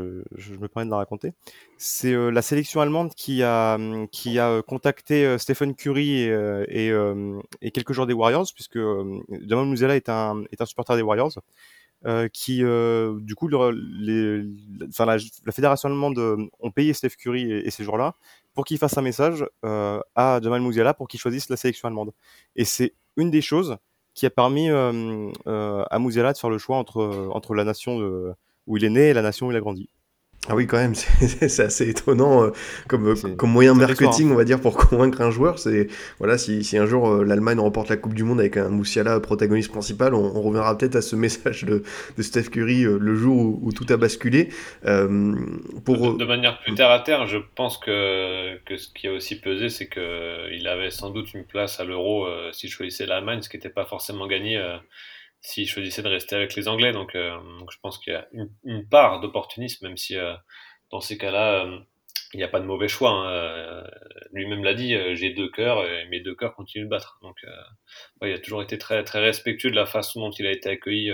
me permets de la raconter. C'est la sélection allemande qui a hum, qui a contacté Stephen Curry et, quelques joueurs des Warriors, puisque Jamal Musiala est un est un supporter des Warriors. Euh, qui, euh, du coup, la, fédération allemande ont payé Steph Curry et, ces joueurs-là pour qu'ils fassent un message euh, à Jamal Musiala pour qu'il choisisse la sélection allemande. Et c'est une des choses qui a permis euh, euh, à Mouzela de faire le choix entre, entre la nation où il est né et la nation où il a grandi. Ah oui, quand même, c'est assez étonnant euh, comme, comme moyen marketing, on va dire, pour convaincre un joueur. C'est voilà, si, si un jour euh, l'Allemagne remporte la Coupe du Monde avec un Moussiala protagoniste principal, on, on reviendra peut-être à ce message de, de Steph Curry euh, le jour où, où, tout a basculé. Euh, pour de, de, manière plus terre à terre, je pense que, que ce qui a aussi pesé, c'est que il avait sans doute une place à l'Euro s'il choisissait l'Allemagne, ce qui n'était pas forcément gagné s'il choisissait de rester avec les Anglais. Donc, euh, donc je pense qu'il y a une, une part d'opportunisme, même si euh, dans ces cas-là, euh, il n'y a pas de mauvais choix. Hein. Lui-même l'a dit, j'ai deux cœurs et mes deux cœurs continuent de battre. Donc, ouais, il a toujours été très, très respectueux de la façon dont il a été accueilli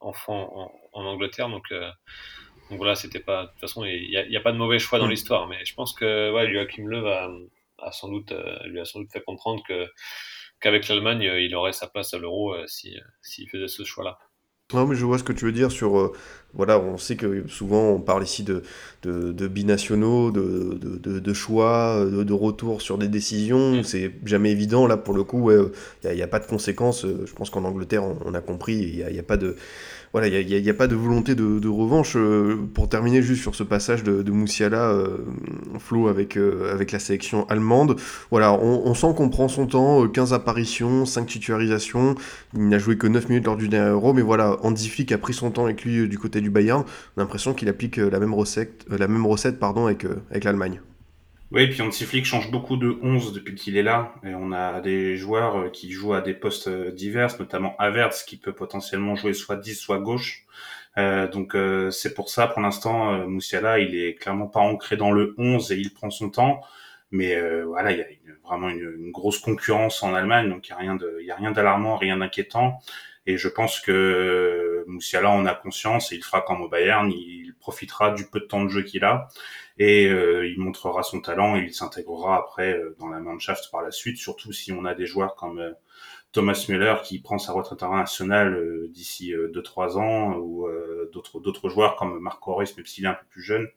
enfant en, en, Angleterre. Donc, donc voilà, c'était pas. De toute façon, il n'y a, a, pas de mauvais choix dans l'histoire. Mais je pense que ouais, Joachim Löw a, a sans doute, lui a sans doute fait comprendre que qu'avec l'Allemagne, euh, il aurait sa place à l'euro euh, s'il si, faisait ce choix-là. Non, mais je vois ce que tu veux dire sur. Euh, voilà, on sait que souvent on parle ici de, de, de binationaux, de, de, de choix, de, retour sur des décisions. Mm. C'est jamais évident. Là, pour le coup, il n'y a, a, pas de conséquences. Je pense qu'en Angleterre, on, on, a compris. Il n'y a, a, pas de voilà, il n'y a, a, pas de volonté de, de revanche. Euh, pour terminer juste sur ce passage de, de Moussiala, euh, Flo avec, euh, avec la sélection allemande, voilà, on, on sent qu'on prend son temps, 15 apparitions, 5 titularisations, il n'a joué que 9 minutes lors du dernier Euro, mais voilà, Andy Flick a pris son temps avec lui du côté du Bayern, on a l'impression qu'il applique la même recette, la même recette pardon, avec, avec l'Allemagne. Oui, puis Antiflick change beaucoup de 11 depuis qu'il est là. Et on a des joueurs euh, qui jouent à des postes euh, divers, notamment Avertz qui peut potentiellement jouer soit 10, soit gauche. Euh, donc euh, c'est pour ça, pour l'instant, euh, Moussiala, il est clairement pas ancré dans le 11 et il prend son temps. Mais voilà, il y a vraiment une, une, grosse concurrence en Allemagne, donc il y a rien de, il y a rien d'alarmant, rien d'inquiétant. Et je pense que Moussiala en a conscience et il fera comme au Bayern, il profitera du peu de temps de jeu qu'il a et il montrera son talent et il s'intégrera après dans la Mannschaft par la suite, surtout si on a des joueurs comme Thomas Müller qui prend sa retraite internationale d'ici 2-3 ans ou d'autres d'autres joueurs comme Marc Horace même s'il est un peu plus jeune.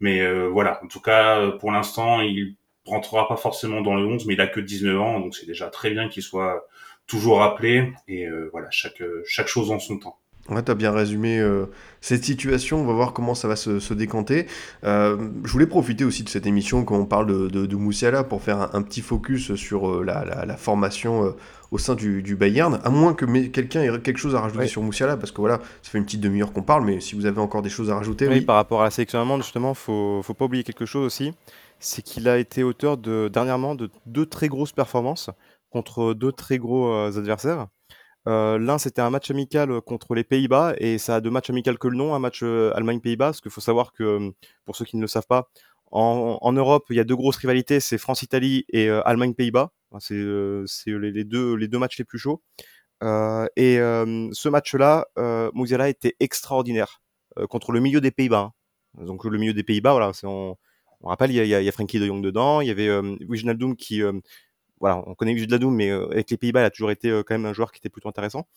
Mais voilà, en tout cas pour l'instant il rentrera pas forcément dans le 11, mais il a que 19 ans, donc c'est déjà très bien qu'il soit toujours appelé. Et euh, voilà, chaque, chaque chose en son temps. Ouais, tu as bien résumé euh, cette situation. On va voir comment ça va se, se décanter. Euh, je voulais profiter aussi de cette émission quand on parle de, de, de Moussiala pour faire un, petit focus sur euh, la, la, la, formation au sein du, du, Bayern. À moins que quelqu'un ait quelque chose à rajouter sur Moussiala, parce que voilà, ça fait une petite demi-heure qu'on parle, mais si vous avez encore des choses à rajouter. Oui, oui. par rapport à la sélection allemande, justement, faut, faut pas oublier quelque chose aussi c'est qu'il a été auteur de, dernièrement de deux très grosses performances contre deux très gros adversaires. Euh, L'un, c'était un match amical contre les Pays-Bas, et ça a de match amical que le nom, un match euh, Allemagne-Pays-Bas, parce qu'il faut savoir que, pour ceux qui ne le savent pas, en, Europe, il y a deux grosses rivalités, c'est France-Italie et euh, Allemagne-Pays-Bas. C'est euh, les, deux, les deux matchs les plus chauds. et ce match-là, Mouziala était extraordinaire contre le milieu des Pays-Bas. Hein. Donc le milieu des Pays-Bas, voilà, on, rappelle, il y a, Frankie de Jong dedans, il y avait euh, Wijnaldum qui, euh, voilà, on connaît Wijnaldum, mais euh, avec les Pays-Bas, il a toujours été euh, quand même un joueur qui était plutôt intéressant.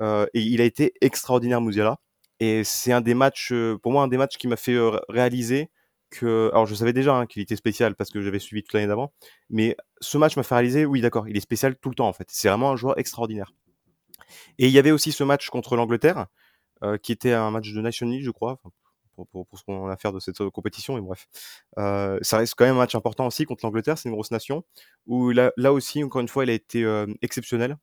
Euh, et il a été extraordinaire, Mouziala. Et c'est un des matchs, pour moi, un des matchs qui m'a fait réaliser que, alors je savais déjà hein, qu'il était spécial parce que j'avais suivi toute l'année d'avant, mais ce match m'a fait réaliser, oui, d'accord, il est spécial tout le temps en fait. C'est vraiment un joueur extraordinaire. Et il y avait aussi ce match contre l'Angleterre, qui était un match de Nation League, je crois, pour, ce qu'on a à faire de cette compétition. Et bref, euh, ça reste quand même un match important aussi contre l'Angleterre, c'est une grosse nation, où là, là, aussi, encore une fois, il a été euh, exceptionnel.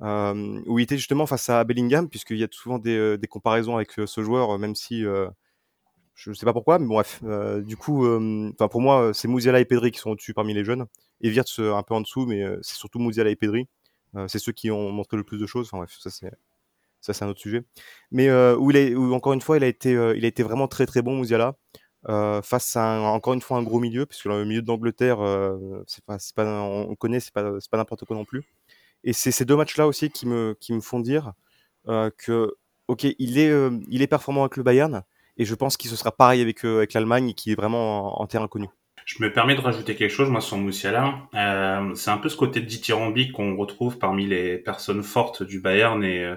Euh, où il était justement face à Bellingham, puisqu'il y a souvent des, euh, comparaisons avec euh, ce joueur, même si je ne sais pas pourquoi, mais bref. du coup, pour moi, c'est Mouziala et Pedri qui sont au-dessus parmi les jeunes, et Wirtz un peu en dessous, mais c'est surtout Mouziala et Pedri. c'est ceux qui ont montré le plus de choses. Enfin bref, ça c'est ça c'est un autre sujet. Mais euh, où, il est, où encore une fois, il a été, euh, il a été vraiment très très bon, Mouziala, euh, face à encore une fois un gros milieu, puisque le milieu d'Angleterre, c'est on connaît, c'est pas, pas n'importe quoi non plus. Et c'est ces deux matchs-là aussi qui me, qui me font dire que, ok, il est, il est performant avec le Bayern, et je pense qu'il se sera pareil avec, avec l'Allemagne, qui est vraiment en, en terrain connu. Je me permets de rajouter quelque chose, moi, sur Moussiala. Euh, c'est un peu ce côté dithyrambique qu'on retrouve parmi les personnes fortes du Bayern et, euh,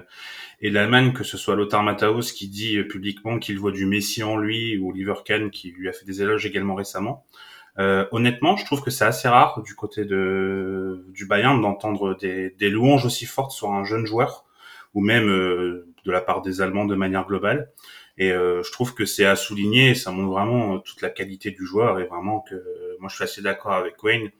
et l'Allemagne, que ce soit Lothar Matthaus qui dit euh, publiquement qu'il voit du Messi en lui, ou Oliver Kahn qui lui a fait des éloges également récemment. Euh, honnêtement, je trouve que c'est assez rare du côté de, du Bayern d'entendre des, louanges aussi fortes sur un jeune joueur, ou même euh, de la part des Allemands de manière globale. Et euh, je trouve que c'est à souligner, ça montre vraiment euh, toute la qualité du joueur et vraiment que euh, moi je suis assez d'accord avec Wayne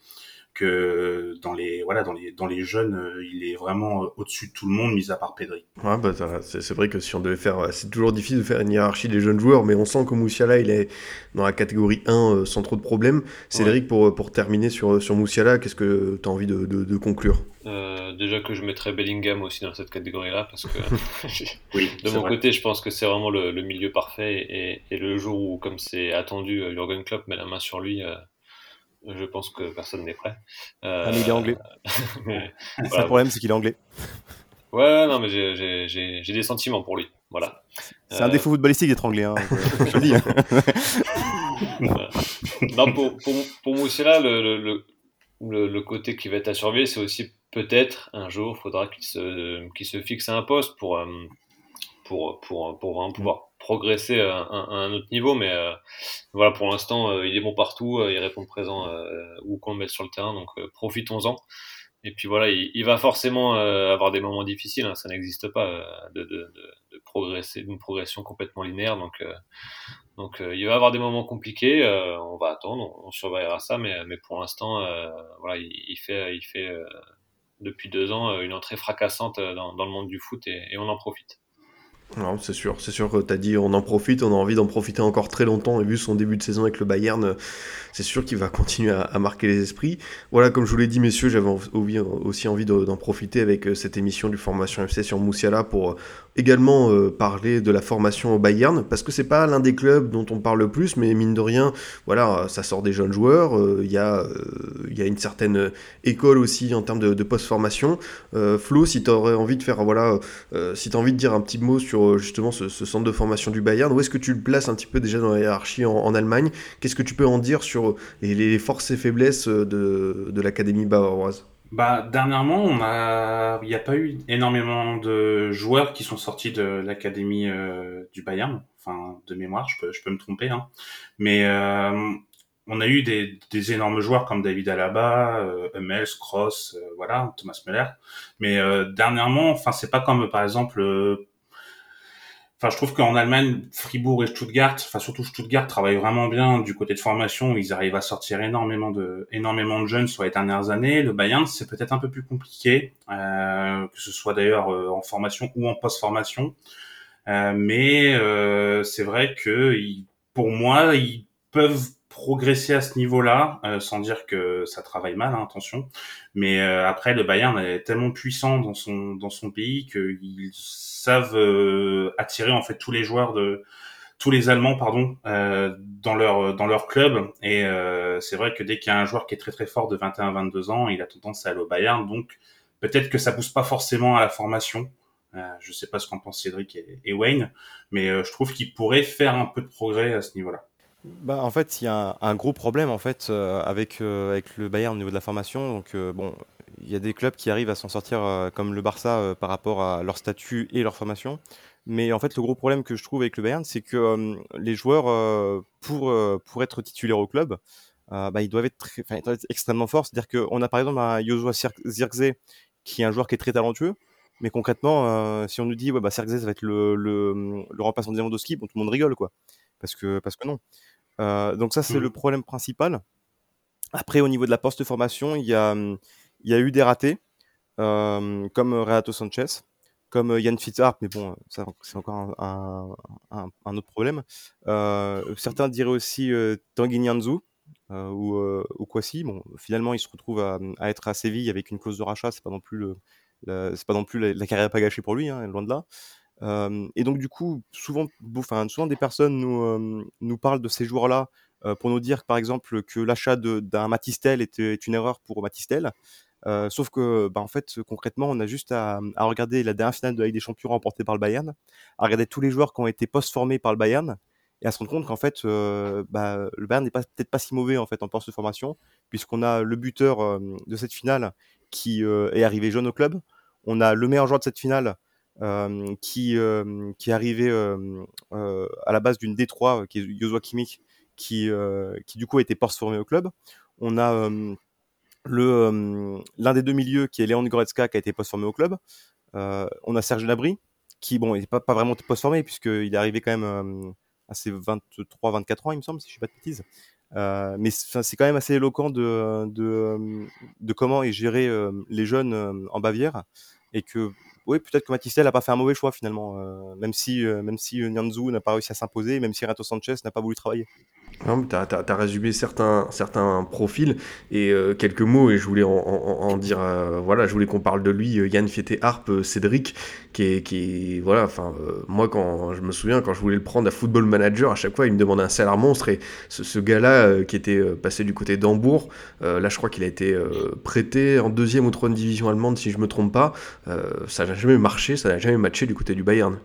que dans les voilà dans les dans les jeunes euh, il est vraiment euh, au-dessus de tout le monde mis à part Pedri. Ouais bah c'est vrai que si on devait faire c'est toujours difficile de faire une hiérarchie des jeunes joueurs mais on sent que Moussiala il est dans la catégorie 1 euh, sans trop de problèmes. Cédric ouais. pour pour terminer sur sur Moussiala, qu'est-ce que tu as envie de, de, de conclure? Euh, déjà que je mettrais Bellingham aussi dans cette catégorie-là parce que oui, de mon vrai. côté je pense que c'est vraiment le, le, milieu parfait et, et, le jour où comme c'est attendu Jurgen Klopp met la main sur lui euh, je pense que personne n'est prêt. Euh, ah, mais il est anglais. mais, voilà, le problème, c'est qu'il est anglais. Ouais, non, mais j'ai des sentiments pour lui. Voilà. C'est euh... un défaut footballistique d'être anglais, hein, je le dis. Hein. non, pour, pour, pour Moussela, le, le, le, le, côté qui va être à surveiller, c'est aussi peut-être un jour, il faudra qu'il se, qu se fixe à un poste pour, euh, pour, pour, pour, vraiment pouvoir progresser à un, à un, autre niveau, mais euh, voilà, pour l'instant, euh, il est bon partout, euh, il répond présent euh, où qu'on le mette sur le terrain, donc profitons-en. Et puis voilà, il, il va forcément euh, avoir des moments difficiles, hein, ça n'existe pas de, de, de, de, progresser d'une progression complètement linéaire, donc donc il va avoir des moments compliqués, on va attendre, on, on, surveillera ça, mais mais pour l'instant, voilà, il, il, fait il fait depuis deux ans une entrée fracassante dans, dans le monde du foot et, et on en profite. Non, c'est sûr, c'est sûr que tu as dit on en profite, on a envie d'en profiter encore très longtemps et vu son début de saison avec le Bayern, c'est sûr qu'il va continuer à, à, marquer les esprits. Voilà, comme je vous l'ai dit messieurs, j'avais aussi envie d'en profiter avec euh, cette émission du Formation FC sur Moussiala pour également euh, parler de la formation au Bayern parce que c'est pas l'un des clubs dont on parle le plus mais mine de rien voilà ça sort des jeunes joueurs il euh, y a il euh, y a une certaine école aussi en termes de, de post formation Flo si tu aurais envie de faire voilà si as envie de dire un petit mot sur justement ce, centre de formation du Bayern. Où est-ce que tu le places un petit peu déjà dans la hiérarchie en, Allemagne? Qu'est-ce que tu peux en dire sur les, forces et faiblesses de l'académie bavaroise? Bah, dernièrement, on a, il n'y a pas eu énormément de joueurs qui sont sortis de l'académie euh, du Bayern. Enfin, de mémoire, je peux, je peux me tromper, hein. Mais euh, on a eu des, des, énormes joueurs comme David Alaba, euh, Hummels, Kroos, euh, voilà, Thomas Müller. Mais dernièrement, enfin, c'est pas comme par exemple Enfin, je trouve qu'en Allemagne, Fribourg et Stuttgart, enfin surtout Stuttgart, travaillent vraiment bien du côté de formation. Ils arrivent à sortir énormément de, énormément de jeunes sur les dernières années. Le Bayern, c'est peut-être un peu plus compliqué, euh, que ce soit d'ailleurs euh, en formation ou en post-formation. Euh, mais euh, c'est vrai que pour moi, ils peuvent progresser à ce niveau-là, euh, sans dire que ça travaille mal, hein, attention. Mais après, le Bayern est tellement puissant dans son dans son pays qu'ils savent euh, attirer en fait tous les joueurs de tous les Allemands pardon euh, dans leur dans leur club et euh, c'est vrai que dès qu'il y a un joueur qui est très très fort de 21-22 ans, il a tendance à aller au Bayern donc peut-être que ça pousse pas forcément à la formation. je sais pas ce qu'en pensent Cédric et, Wayne, mais je trouve qu'il pourrait faire un peu de progrès à ce niveau-là. Bah, en fait, il y a un, gros problème en fait avec avec le Bayern au niveau de la formation. Donc bon, il y a des clubs qui arrivent à s'en sortir euh, comme le Barça euh, par rapport à leur statut et leur formation. Mais en fait, le gros problème que je trouve avec le Bayern, c'est que euh, les joueurs, pour, pour être titulaires au club, bah, ils doivent être, extrêmement forts. C'est-à-dire qu'on a par exemple un Joshua Zirkzee, qui est un joueur qui est très talentueux. Mais concrètement, si on nous dit, ouais, bah, Zirkzee, va être le, le, le remplaçant de Lewandowski, bon, tout le monde rigole, quoi. Parce que, parce que non. Donc ça, c'est mmh. le problème principal. Après, au niveau de la poste-formation, il y a, hum, il y a eu des ratés, euh, comme Renato Sanchez, comme Yann Fitzharp, mais bon, ça, c'est encore un, un, un, autre problème. Euh, certains diraient aussi euh, Tanguy Nianzou, euh, ou, euh, ou Kwasi. Bon, finalement, il se retrouve à, à, être à Séville avec une clause de rachat. C'est pas non plus le, c'est pas non plus la, carrière pas gâchée pour lui, hein, loin de là. Et donc du coup, souvent, enfin, souvent des personnes nous, nous parlent de ces joueurs-là pour nous dire, par exemple, que l'achat d'un Matistel est, est, une erreur pour Matistel. Sauf que, bah, en fait, concrètement, on a juste à, à, regarder la dernière finale de la Ligue des Champions remportée par le Bayern, à regarder tous les joueurs qui ont été post-formés par le Bayern, et à se rendre compte qu'en fait, bah, le Bayern n'est peut-être pas si mauvais en fait en post-formation, puisqu'on a le buteur de cette finale qui est arrivé jeune au club, on a le meilleur joueur de cette finale qui, qui est arrivé à la base d'une D3, qui est Joshua Kimmich, qui, qui du coup a été post-formé au club. On a le l'un des deux milieux qui est Léon Goretzka qui a été post-formé au club. On a Serge Gnabry qui bon, il pas, pas vraiment post-formé puisqu'il est arrivé quand même à ses 23-24 ans, il me semble, si je ne dis pas de bêtises. Mais c'est quand même assez éloquent de, de, de comment est géré les jeunes en Bavière et que oui, peut-être que Matistel n'a pas fait un mauvais choix finalement, euh, même si même si Nyanzou n'a pas réussi à s'imposer, même si Renato Sanchez n'a pas voulu travailler. Tu as, résumé certains, certains profils et euh, quelques mots et je voulais en, dire euh, voilà je voulais qu'on parle de lui euh, Yann Fieté Harp Cédric qui est, qui voilà enfin moi quand je me souviens quand je voulais le prendre à Football Manager à chaque fois il me demandait un salaire monstre et ce, gars-là qui était passé du côté d'Hambourg là je crois qu'il a été prêté en deuxième ou troisième division allemande si je me trompe pas n'a jamais marché ça n'a jamais matché du côté du Bayern.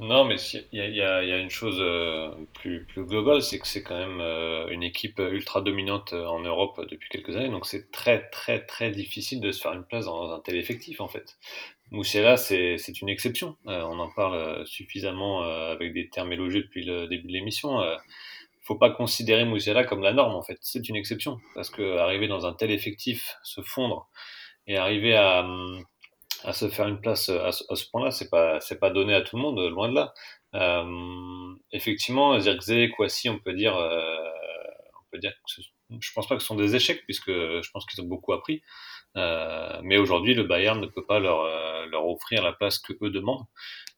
Non, mais il y, a une chose euh, plus, globale, c'est que c'est quand même euh, une équipe ultra dominante euh, en Europe depuis quelques années, donc c'est très très très difficile de se faire une place dans un tel effectif en fait. Moussiala, c'est une exception. on en parle suffisamment avec des termes élogieux depuis le début de l'émission. Faut pas considérer Moussiala comme la norme en fait. C'est une exception parce que arriver dans un tel effectif, se fondre et arriver à hum, à se faire une place euh, à, ce point-là, c'est pas c'est pas donné à tout le monde, loin de là. Euh, effectivement, Zirkzee, Kwasi, on peut dire, euh, on peut dire que je pense pas que ce sont des échecs puisque je pense qu'ils ont beaucoup appris. Euh, mais aujourd'hui, le Bayern ne peut pas leur euh, leur offrir la place que eux demandent.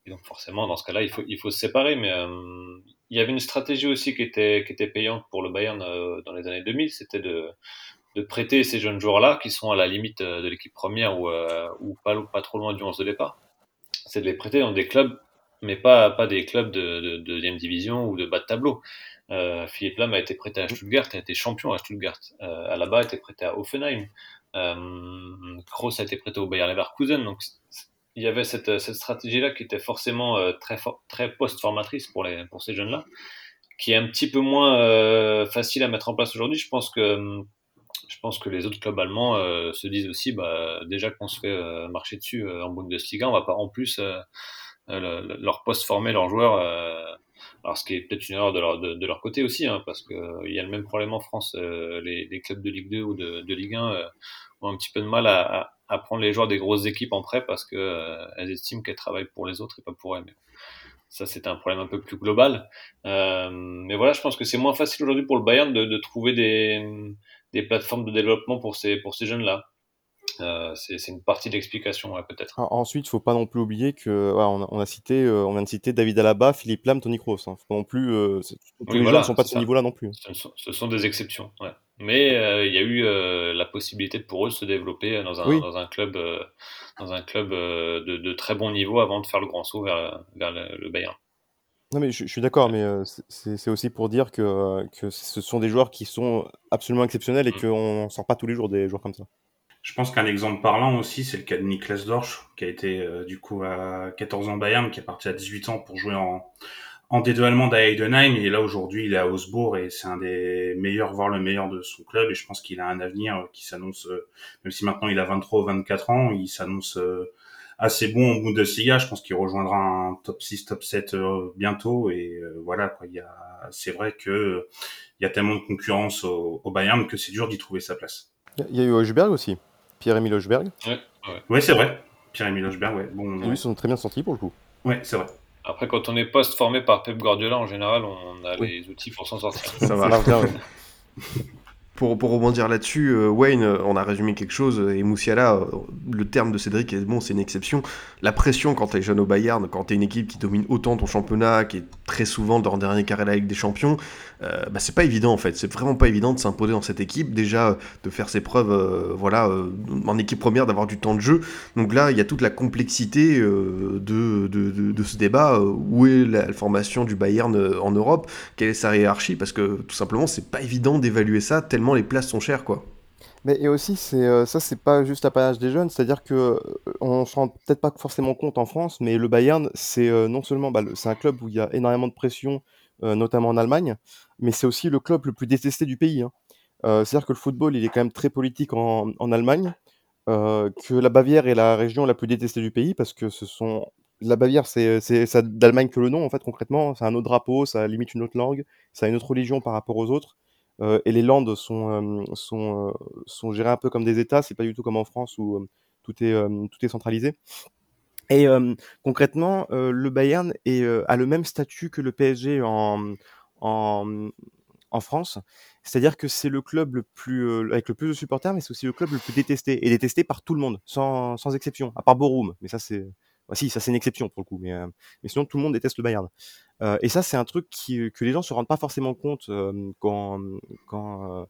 Et donc forcément, dans ce cas-là, il faut il faut se séparer. Mais euh, il y avait une stratégie aussi qui était qui était payante pour le Bayern dans les années 2000, c'était de de prêter ces jeunes joueurs-là, qui sont à la limite euh, de l'équipe première ou, euh, ou pas, pas trop loin du 11 de départ, c'est de les prêter dans des clubs, mais pas, pas des clubs de, de, deuxième division ou de bas de tableau. Euh, Philippe Lam a été prêté à Stuttgart, a été champion à Stuttgart. Euh, Alaba a été prêté à Offenheim. Kroos a été prêté au Bayer Leverkusen. Donc, il y avait cette, cette stratégie-là qui était forcément très, très post-formatrice pour, pour ces jeunes-là, qui est un petit peu moins facile à mettre en place aujourd'hui. Je pense que hum, pense que les autres clubs allemands se disent aussi, bah, déjà qu'on se fait marcher dessus en Bundesliga, on va pas en plus leur post-former leurs joueurs alors, ce qui est peut-être une erreur de leur, de, leur côté aussi, hein, parce qu'il euh, y a le même problème en France. Euh, les, les, clubs de Ligue 2 ou de, de Ligue 1 euh, ont un petit peu de mal à, à, prendre les joueurs des grosses équipes en prêt parce qu'elles elles estiment qu'elles travaillent pour les autres et pas pour elles. Ça, c'est un problème un peu plus global. mais voilà, je pense que c'est moins facile aujourd'hui pour le Bayern de, de trouver des, des plateformes de développement pour ces, pour ces jeunes-là. Euh, c'est une partie de l'explication, peut-être. Ensuite, il faut pas non plus oublier que on, a, cité, euh, on vient de citer David Alaba, Philippe Lam, Tony Kroos. Hein. Faut non plus, euh, tous les joueurs ne sont pas de ce niveau-là non plus. Ce sont, des exceptions. Ouais. Mais il y a eu la possibilité pour eux de se développer dans un, dans un club, dans un club de, de, très bon niveau avant de faire le grand saut vers, vers le, Bayern. Non mais je, suis d'accord, mais c'est aussi pour dire que, que ce sont des joueurs qui sont absolument exceptionnels et mm. qu'on ne sort pas tous les jours des joueurs comme ça. Je pense qu'un exemple parlant aussi, c'est le cas de Niklas Dorsch, qui a été euh, du coup à 14 ans Bayern, qui est parti à 18 ans pour jouer en, en D2 allemand à Heidenheim, et là aujourd'hui il est à Augsbourg, et c'est un des meilleurs, voire le meilleur de son club, et je pense qu'il a un avenir qui s'annonce, euh, même si maintenant il a 23 ou 24 ans, il s'annonce euh, assez bon au Bundesliga, je pense qu'il rejoindra un top 6, top 7 bientôt, et voilà, quoi, il y a, c'est vrai que il y a tellement de concurrence au, Bayern que c'est dur d'y trouver sa place. Il y a eu Hojberg aussi. Pierre-Emile Lochberg. Ouais, ouais. c'est vrai. Pierre-Emile Lochberg, ouais. Bon, ils sont très bien sortis pour le coup. Ouais, c'est vrai. Après, quand on est post-formé par Pep Guardiola, en général, on a les outils pour s'en sortir. Ça va. bien, pour, rebondir là-dessus, euh, Wayne, euh, on a résumé quelque chose, euh, et Moussiala, le terme de Cédric est bon, c'est une exception. La pression quand t'es jeune au Bayern, quand t'es une équipe qui domine autant ton championnat, qui est très souvent dans le dernier carré de la Ligue des Champions, bah, c'est pas évident en fait. C'est vraiment pas évident de s'imposer dans cette équipe. Déjà, de faire ses preuves, voilà, en équipe première, d'avoir du temps de jeu. Donc là, il y a toute la complexité de, de, ce débat. où est la formation du Bayern en Europe? Quelle est sa hiérarchie? Parce que tout simplement, c'est pas évident d'évaluer ça tellement les places sont chères, quoi. Mais et aussi, c'est euh, ça, c'est pas juste l'apanage des jeunes, c'est-à-dire que euh, on se rend peut-être pas forcément compte en France, mais le Bayern, c'est euh, non seulement bah, c'est un club où il y a énormément de pression, notamment en Allemagne, mais c'est aussi le club le plus détesté du pays. Hein. c'est-à-dire que le football, il est quand même très politique en, Allemagne, que la Bavière est la région la plus détestée du pays parce que ce sont la Bavière, c'est d'Allemagne que le nom en fait concrètement, c'est un autre drapeau, ça limite une autre langue, ça a une autre religion par rapport aux autres. Euh, et les Landes sont, euh, sont, euh, sont gérées un peu comme des États, c'est pas du tout comme en France où tout, est, tout est centralisé. Et concrètement, le Bayern a le même statut que le PSG en, en, en France. C'est-à-dire que c'est le club le plus, avec le plus de supporters, mais c'est aussi le club le plus détesté. Et détesté par tout le monde, sans, sans exception, à part Borum. Mais ça, c'est. Bah, si, ça, c'est une exception pour le coup. Mais, mais sinon, tout le monde déteste le Bayern. Euh, et ça, c'est un truc qui, que les gens se rendent pas forcément compte euh, quand, euh,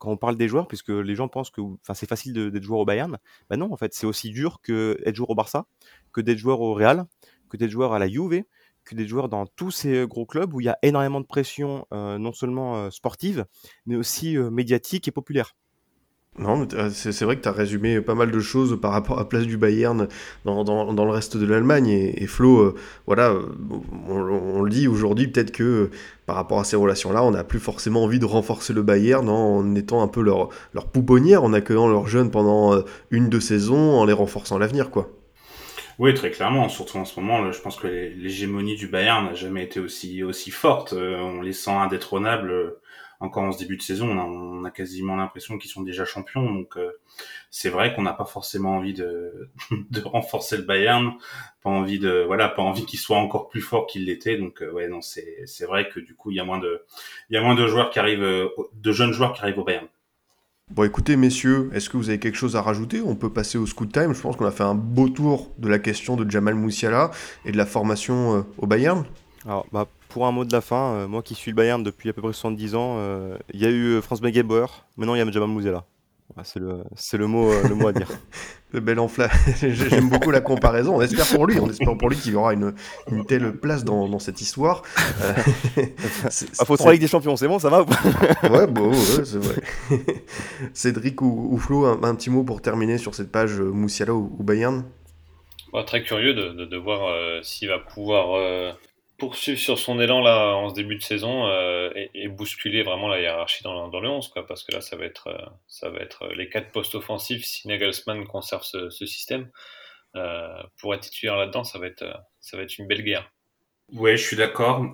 on parle des joueurs, puisque les gens pensent que c'est facile d'être joueur au Bayern. Ben non, en fait, c'est aussi dur que être joueur au Barça, que d'être joueur au Real, que d'être joueur à la Juve, que d'être joueur dans tous ces gros clubs où il y a énormément de pression, non seulement sportive, mais aussi médiatique et populaire. Non, c'est vrai que tu as résumé pas mal de choses par rapport à la place du Bayern dans, dans, le reste de l'Allemagne. Et, Flo, euh, voilà, euh, on, le dit aujourd'hui, peut-être que euh, par rapport à ces relations-là, on n'a plus forcément envie de renforcer le Bayern en étant un peu leur, leur pouponnière, en accueillant leurs jeunes pendant une, deux saisons, en les renforçant l'avenir, quoi. Oui, très clairement. Surtout en ce moment, je pense que l'hégémonie du Bayern n'a jamais été aussi, aussi forte. On les sent indétrônables encore en ce début de saison, on a, quasiment l'impression qu'ils sont déjà champions. Donc euh, c'est vrai qu'on n'a pas forcément envie de, de, renforcer le Bayern, pas envie de voilà, pas envie qu'il soit encore plus fort qu'il l'était. Donc euh, ouais, non, c'est c'est vrai que du coup il y a moins de il y a moins de joueurs qui arrivent, euh, de jeunes joueurs qui arrivent au Bayern. Bon écoutez messieurs, est-ce que vous avez quelque chose à rajouter? On peut passer au scoot time. Je pense qu'on a fait un beau tour de la question de Jamal Moussiala et de la formation au Bayern. Alors, bah, pour un mot de la fin, euh, moi qui suis le Bayern depuis à peu près 70 ans, euh, il y a eu euh, Franz Beckenbauer, maintenant il y a Jamal Musiala. c'est le, c'est le mot, le mot à dire. Le bel enflamme. J'aime beaucoup la comparaison. On espère pour lui, on espère pour lui qu'il aura une, une telle place dans, dans cette histoire. ah, faut trois Ligue des Champions, c'est bon, ça va Ouais, bon, c'est vrai. Cédric ou, Flo, un, petit mot pour terminer sur cette page Moussiala ou Bayern? Très curieux de, de, voir euh, s'il va pouvoir euh, poursuivre sur son élan là en ce début de saison euh, et, bousculer vraiment la hiérarchie dans, dans le 11, quoi, parce que là, ça va être, ça va être les quatre postes offensifs si Nagelsmann conserve ce, système. pour être titulaire là-dedans, ça va être, ça va être une belle guerre. Oui, je suis d'accord.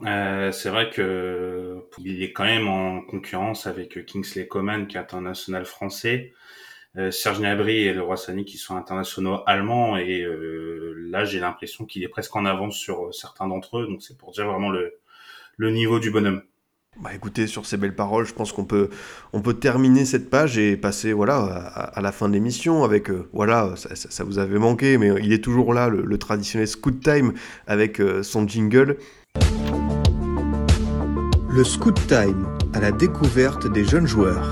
c'est vrai que il est quand même en concurrence avec Kingsley Coman, qui est international français. Euh, Serge Gnabry et le Roi Sani qui sont internationaux allemands et euh, là j'ai l'impression qu'il est presque en avance sur euh, certains d'entre eux donc c'est pour dire vraiment le, le niveau du bonhomme. Bah écoutez, sur ces belles paroles, je pense qu'on peut, on peut terminer cette page et passer voilà, à, la fin de l'émission avec, voilà, ça, ça, vous avait manqué, mais il est toujours là, le, traditionnel Scoot Time avec son jingle. Le Scoot Time, à la découverte des jeunes joueurs.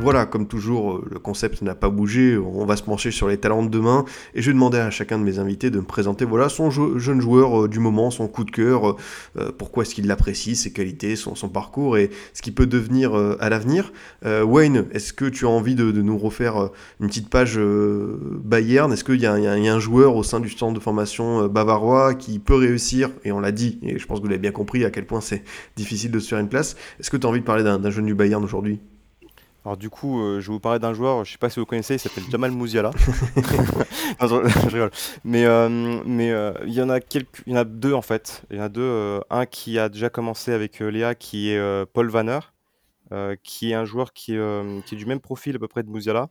Voilà, comme toujours, euh, le concept n'a pas bougé, on va se pencher sur les talents de demain, et je vais demander à chacun de mes invités de me présenter voilà, son jeune joueur euh, du moment, son coup de cœur, euh, pourquoi est-ce qu'il l'apprécie, ses qualités, son, parcours, et ce qu'il peut devenir à l'avenir. Wayne, est-ce que tu as envie de, nous refaire une petite page Bayern? Est-ce qu'il y, a un joueur au sein du centre de formation bavarois qui peut réussir, et on l'a dit, et je pense que vous l'avez bien compris à quel point c'est difficile de se faire une place, est-ce que tu as envie de parler d'un jeune du Bayern aujourd'hui? Alors du coup, euh, je vais vous parler d'un joueur, je sais pas si vous connaissez, il s'appelle Jamal Mouziala. je, rigole. Mais euh, mais euh, il y en a quelques, il y en a deux en fait. Il y en a deux. un qui a déjà commencé avec Léa, qui est Paul Vanner, qui est un joueur qui, qui est du même profil à peu près de Mouziala.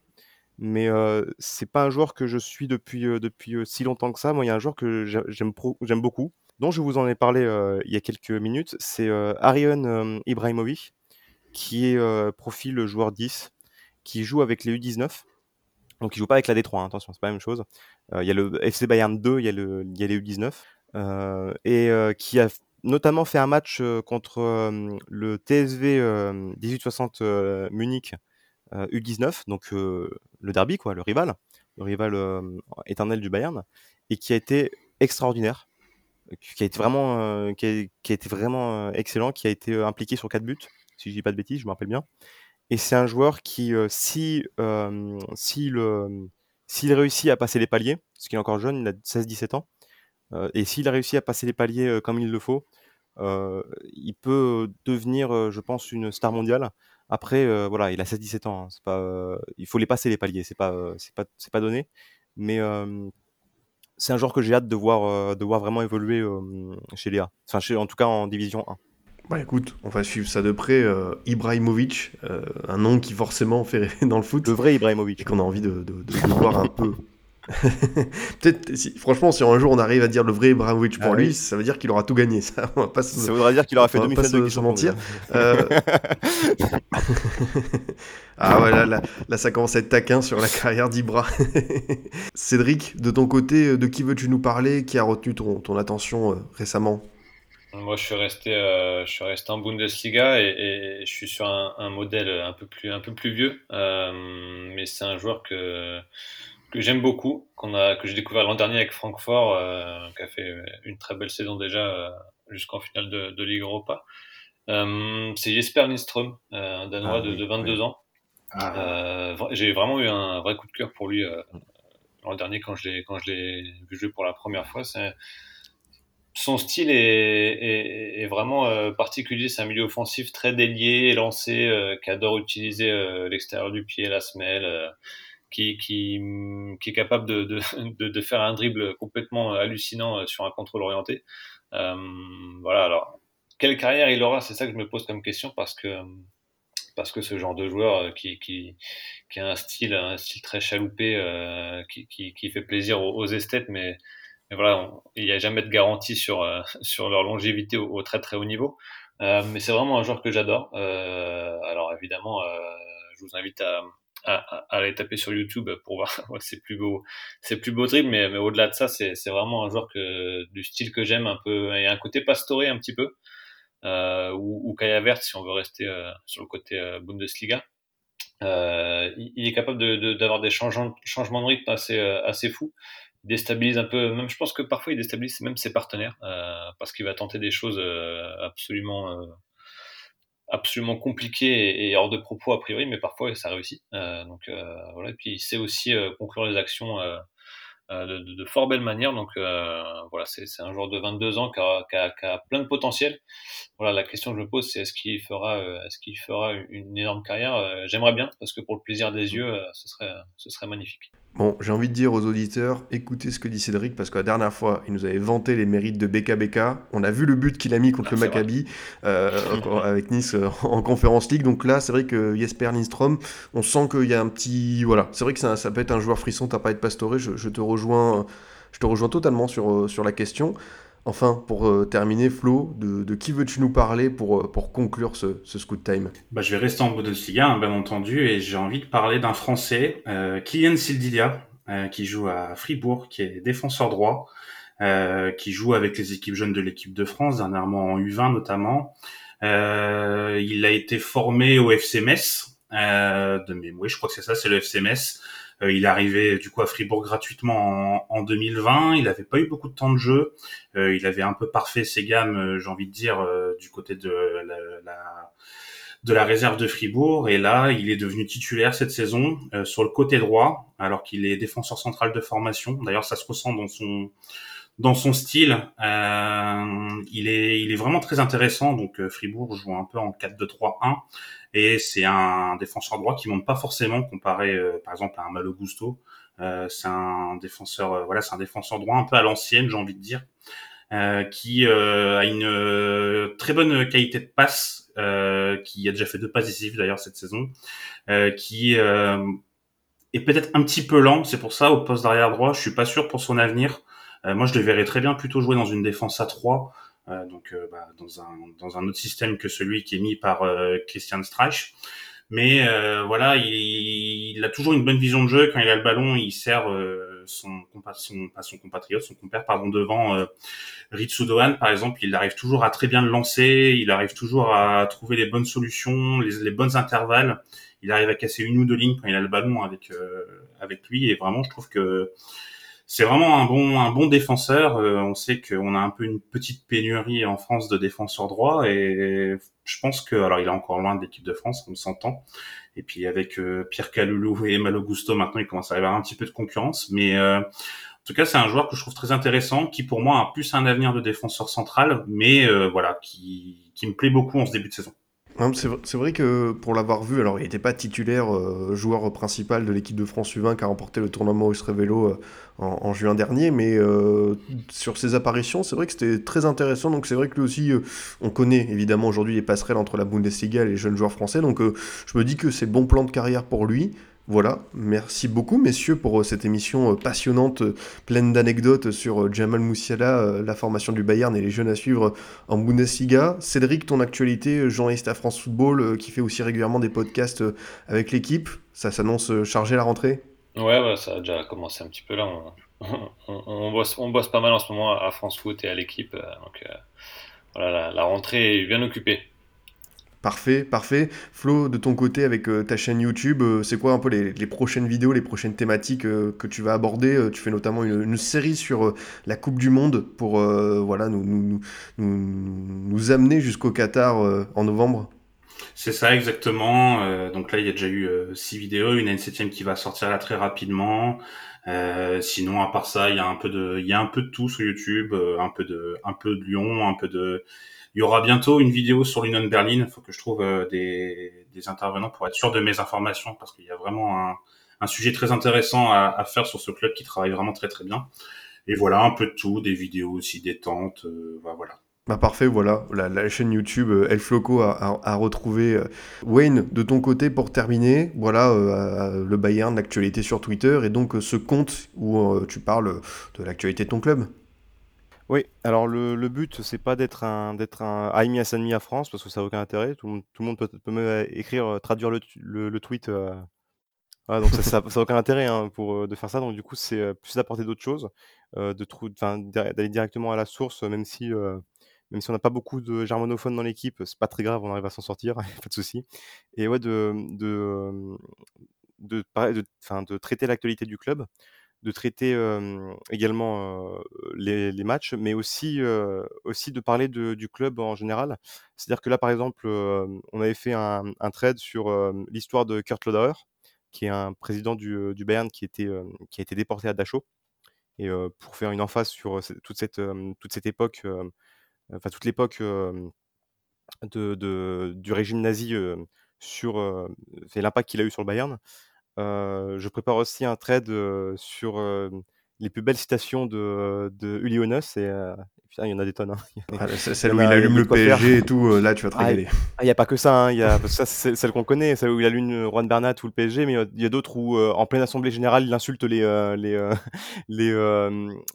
Mais c'est pas un joueur que je suis depuis depuis si longtemps que ça. Moi, il y a un joueur que j'aime j'aime beaucoup, dont je vous en ai parlé il y a quelques minutes. C'est Arion Ibrahimovic qui est euh, profil joueur 10, qui joue avec les U19. Donc il joue pas avec la D3, hein, attention, c'est pas la même chose. Euh, il y a le FC Bayern 2, il y a, les U19. Euh, et qui a notamment fait un match contre le TSV 1860 Munich U19, donc le derby, quoi, le rival, le rival éternel du Bayern, et qui a été extraordinaire, qui a été vraiment, qui a, qui a été vraiment excellent, qui a été impliqué sur 4 buts si je dis pas de bêtises, je me rappelle bien. Et c'est un joueur qui, euh, si, euh, s'il, réussit à passer les paliers, parce qu'il est encore jeune, il a 16-17 ans, euh, et s'il a réussi à passer les paliers comme il le faut, il peut devenir, je pense, une star mondiale. Après, voilà, il a 16-17 ans, hein, c'est pas, il faut les passer les paliers, c'est pas, c'est pas, pas donné, mais c'est un joueur que j'ai hâte de voir, de voir vraiment évoluer chez Léa, enfin, en tout cas en division 1. Bah écoute, on va suivre ça de près. Euh, Ibrahimovic, euh, un nom qui forcément fait rêver dans le foot. Le vrai Ibrahimovic. Et qu'on a envie de, de, de, voir un peu. Peut-être, si, franchement, si un jour on arrive à dire le vrai Ibrahimovic pour ah lui, ça veut dire qu'il aura tout gagné. Ça, on va pas ça voudra dire qu'il aura fait demi-finale de se mentir. Euh... ah ouais, là, là, là, ça commence à être taquin sur la carrière d'Ibra. Cédric, de ton côté, de qui veux-tu nous parler? Qui a retenu ton, ton attention récemment? Moi, je suis resté, euh, je suis resté en Bundesliga et, je suis sur un, modèle un peu plus, un peu plus vieux. Euh, mais c'est un joueur que, que j'aime beaucoup, qu'on a, que j'ai découvert l'an dernier avec Francfort, euh, qui a fait une très belle saison déjà jusqu'en finale de, de, Ligue Europa. c'est Jesper Lindström, un Danois ah de, 22 ans. Ah. j'ai vraiment eu un vrai coup de cœur pour lui l'an dernier quand je l'ai quand je l'ai vu jouer pour la première fois. C'est son style est, vraiment euh, particulier. C'est un milieu offensif très délié, lancé, euh, qui adore utiliser euh, l'extérieur du pied, la semelle, qui, qui, est capable de, faire un dribble complètement hallucinant sur un contrôle orienté. voilà, alors, quelle carrière il aura C'est ça que je me pose comme question parce que parce que ce genre de joueur qui, a un style, très chaloupé, qui, fait plaisir aux esthètes, mais mais voilà, il n'y a jamais de garantie sur, euh, sur leur longévité au, très très haut niveau. Euh, mais c'est vraiment un joueur que j'adore. Euh, alors évidemment, euh, je vous invite à, à, à, aller taper sur YouTube pour voir ses plus beaux, ses plus beaux dribbles. Mais, mais au-delà de ça, c'est, vraiment un joueur que, du style que j'aime un peu. Il y a un côté pastoré un petit peu. Euh, ou, ou Kaya Vert si on veut rester sur le côté Bundesliga. Euh, il est capable de, de, d'avoir des changements, changements de rythme assez, assez fous déstabilise un peu, même je pense que parfois il déstabilise même ses partenaires euh, parce qu'il va tenter des choses euh, absolument euh, absolument compliquées et, hors de propos a priori, mais parfois ça réussit. donc voilà, et puis il sait aussi conclure les actions de, de, fort belle manière. Donc voilà, c'est un joueur de 22 ans qui a, qui, a, qui a, plein de potentiel. Voilà, la question que je me pose, c'est est-ce qu'il fera, est-ce qu'il fera une énorme carrière? J'aimerais bien, parce que pour le plaisir des yeux, ce serait, ce serait magnifique. Bon, j'ai envie de dire aux auditeurs, écoutez ce que dit Cédric, parce que la dernière fois, il nous avait vanté les mérites de BKBK. On a vu le but qu'il a mis contre ah, le Maccabi euh, avec Nice euh, en Conférence League. Donc là, c'est vrai que Jesper Lindstrom, on sent qu'il y a un petit... Voilà, c'est vrai que ça, ça, peut être un joueur frisson, t'as pas être pastoré, je, je, te rejoins, je te rejoins totalement sur, euh, sur la question. Enfin, pour euh, terminer, Flo, de, qui veux-tu nous parler pour, euh, pour conclure ce, ce Scoot Time? Bah, Je vais rester en Bundesliga, hein, bien entendu, et j'ai envie de parler d'un Français, euh, Kylian Sildilia, euh, qui joue à Fribourg, qui est défenseur droit, qui joue avec les équipes jeunes de l'équipe de France, dernièrement en U20 notamment. il a été formé au FC Metz, de mémoire, je crois que c'est ça, c'est le FC Metz. Euh, il arrivé du coup à Fribourg gratuitement en, en 2020. Il n'avait pas eu beaucoup de temps de jeu. Euh, il avait un peu parfait ses gammes, euh, j'ai envie de dire, du côté de la, réserve de Fribourg. Et là il est devenu titulaire cette saison sur le côté droit alors qu'il est défenseur central de formation. D'ailleurs ça se ressent dans son dans son style. Euh, il est il est vraiment très intéressant. Donc Fribourg joue un peu en 4-2-3-1 et c'est un défenseur droit qui monte pas forcément comparé euh, par exemple à un Malo Gusto. Euh, c'est un défenseur euh, voilà c'est un défenseur droit un peu à l'ancienne j'ai envie de dire qui a une très bonne qualité de passe qui a déjà fait deux passes décisives d'ailleurs cette saison qui est peut-être un petit peu lent c'est pour ça au poste d'arrière droit je suis pas sûr pour son avenir moi je le verrais très bien plutôt jouer dans une défense à 3 euh, donc euh, bah, dans, un, dans un autre système que celui qui est mis par euh, Christian Streich. Mais voilà, il, il, a toujours une bonne vision de jeu. Quand il a le ballon, il sert son, son, pas son compatriote, son compère, pardon, devant euh, Ritsu Dohan, par exemple. Il arrive toujours à très bien le lancer. Il arrive toujours à trouver les bonnes solutions, les, les bonnes intervalles. Il arrive à casser une ou deux lignes quand il a le ballon avec avec lui. Et vraiment, je trouve que c'est vraiment un bon un bon défenseur. Euh, on sait qu'on a un peu une petite pénurie en France de défenseurs droits et je pense que alors il est encore loin de l'équipe de France, on s'entend. Et puis avec euh, Pierre Caloulou et Malo Gusto, maintenant il commence à y avoir un petit peu de concurrence, mais euh, en tout cas, c'est un joueur que je trouve très intéressant, qui pour moi a plus un avenir de défenseur central, mais voilà, qui, qui me plaît beaucoup en ce début de saison. C'est vrai que pour l'avoir vu, alors il n'était pas titulaire euh, joueur principal de l'équipe de France U20 qui a remporté le tournoi Maurice Révélo euh, en, juin dernier, mais euh, sur ses apparitions, c'est vrai que c'était très intéressant. Donc c'est vrai que aussi, on connaît évidemment aujourd'hui les passerelles entre la Bundesliga et les jeunes joueurs français. Donc je me dis que c'est bon plan de carrière pour lui. Voilà, merci beaucoup messieurs pour euh, cette émission euh, passionnante, euh, pleine d'anecdotes sur Jamal Moussiala, la formation du Bayern et les jeunes à suivre en Bundesliga. Cédric, ton actualité, journaliste à France Football, qui fait aussi régulièrement des podcasts avec l'équipe, ça s'annonce chargé la rentrée? Ouais, ça a déjà commencé un petit peu là. On, bosse, on bosse pas mal en ce moment à France Foot et à l'équipe, donc voilà, la rentrée est bien occupée. Parfait, parfait. Flo, de ton côté, avec euh, ta chaîne YouTube, euh, c'est quoi un peu les, prochaines vidéos, les prochaines thématiques euh, que tu vas aborder Tu fais notamment une, série sur la Coupe du Monde pour voilà, nous, nous, nous, amener jusqu'au Qatar en novembre? C'est ça exactement. donc là, il y a déjà eu six vidéos, une une septième qui va sortir là très rapidement. sinon, à part ça, il y a un peu de, il y a un peu de tout sur YouTube, un peu de, un peu de Lyon, un peu de, il y aura bientôt une vidéo sur l'Union Berlin. Il faut que je trouve euh, des, intervenants pour être sûr de mes informations parce qu'il y a vraiment un, sujet très intéressant à, faire sur ce club qui travaille vraiment très très bien. Et voilà, un peu de tout, des vidéos aussi détentes. Euh, bah, voilà. Bah parfait, voilà, la, chaîne YouTube euh, El Floco a, retrouvé. Wayne, de ton côté, pour terminer, voilà, le Bayern, l'actualité sur Twitter, et donc ce compte où tu parles de l'actualité de ton club. Oui, alors le, le but, c'est pas d'être un, d'être un Aimi à France, parce que ça n'a aucun intérêt. Tout le monde, peut, peut même écrire, euh, traduire le, tweet. Euh, donc ça, ça, ça aucun intérêt hein, pour, euh, de faire ça. Donc du coup, c'est plus d'apporter d'autres choses, de d'aller directement à la source, même si, même si on n'a pas beaucoup de germanophones dans l'équipe, c'est pas très grave, on arrive à s'en sortir, pas de souci. Et ouais, de, de, de traiter l'actualité du club de traiter également les, matchs, mais aussi, aussi de parler du club en général. C'est-à-dire que là, par exemple, on avait fait un, trade sur l'histoire de Kurt Lauderer, qui est un président du, Bayern qui, était, qui a été déporté à Dachau Et pour faire une emphase sur toute cette, toute cette époque, enfin toute l'époque de, du régime nazi sur l'impact qu'il a eu sur le Bayern, je prépare aussi un trade sur les plus belles citations de, de Uli Hoeneß et putain, il y en a des tonnes. Hein. Ah, celle où il allume le PSG et tout, euh, là tu vas te ah, régaler. Ah, il n'y a pas que ça, hein, y a, ça c'est celle qu'on connaît, celle où il allume Juan Bernat ou le PSG, mais il y a d'autres où euh, en pleine assemblée générale il insulte les, euh, les, les,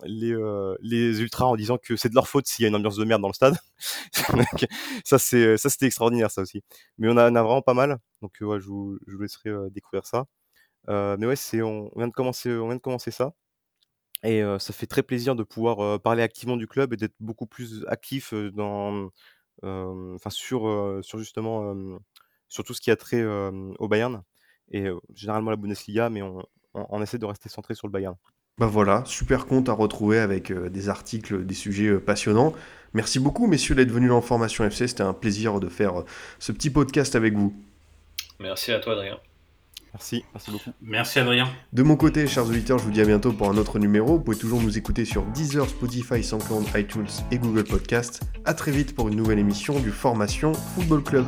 les, les, ultras en disant que c'est de leur faute s'il y a une ambiance de merde dans le stade. ça c'est ça c'était extraordinaire ça aussi. Mais on, a, a vraiment pas mal, donc ouais, je, vous, je vous laisserai découvrir ça. Mais ouais, c'est on, vient de commencer, on vient de commencer ça. Et ça fait très plaisir de pouvoir parler activement du club et d'être beaucoup plus actif dans, enfin sur, sur justement sur tout ce qui a trait au Bayern et généralement la Bundesliga, mais on, on, essaie de rester centré sur le Bayern. Bah voilà, super compte à retrouver avec des articles, des sujets passionnants. Merci beaucoup, messieurs, d'être venus dans Formation FC. C'était un plaisir de faire ce petit podcast avec vous. Merci à toi, Adrien. Merci, merci beaucoup. Merci Adrien. De mon côté, chers auditeurs, je vous dis à bientôt pour un autre numéro. Vous pouvez toujours nous écouter sur Deezer, Spotify, SoundCloud, iTunes et Google Podcast. A très vite pour une nouvelle émission du Formation Football Club.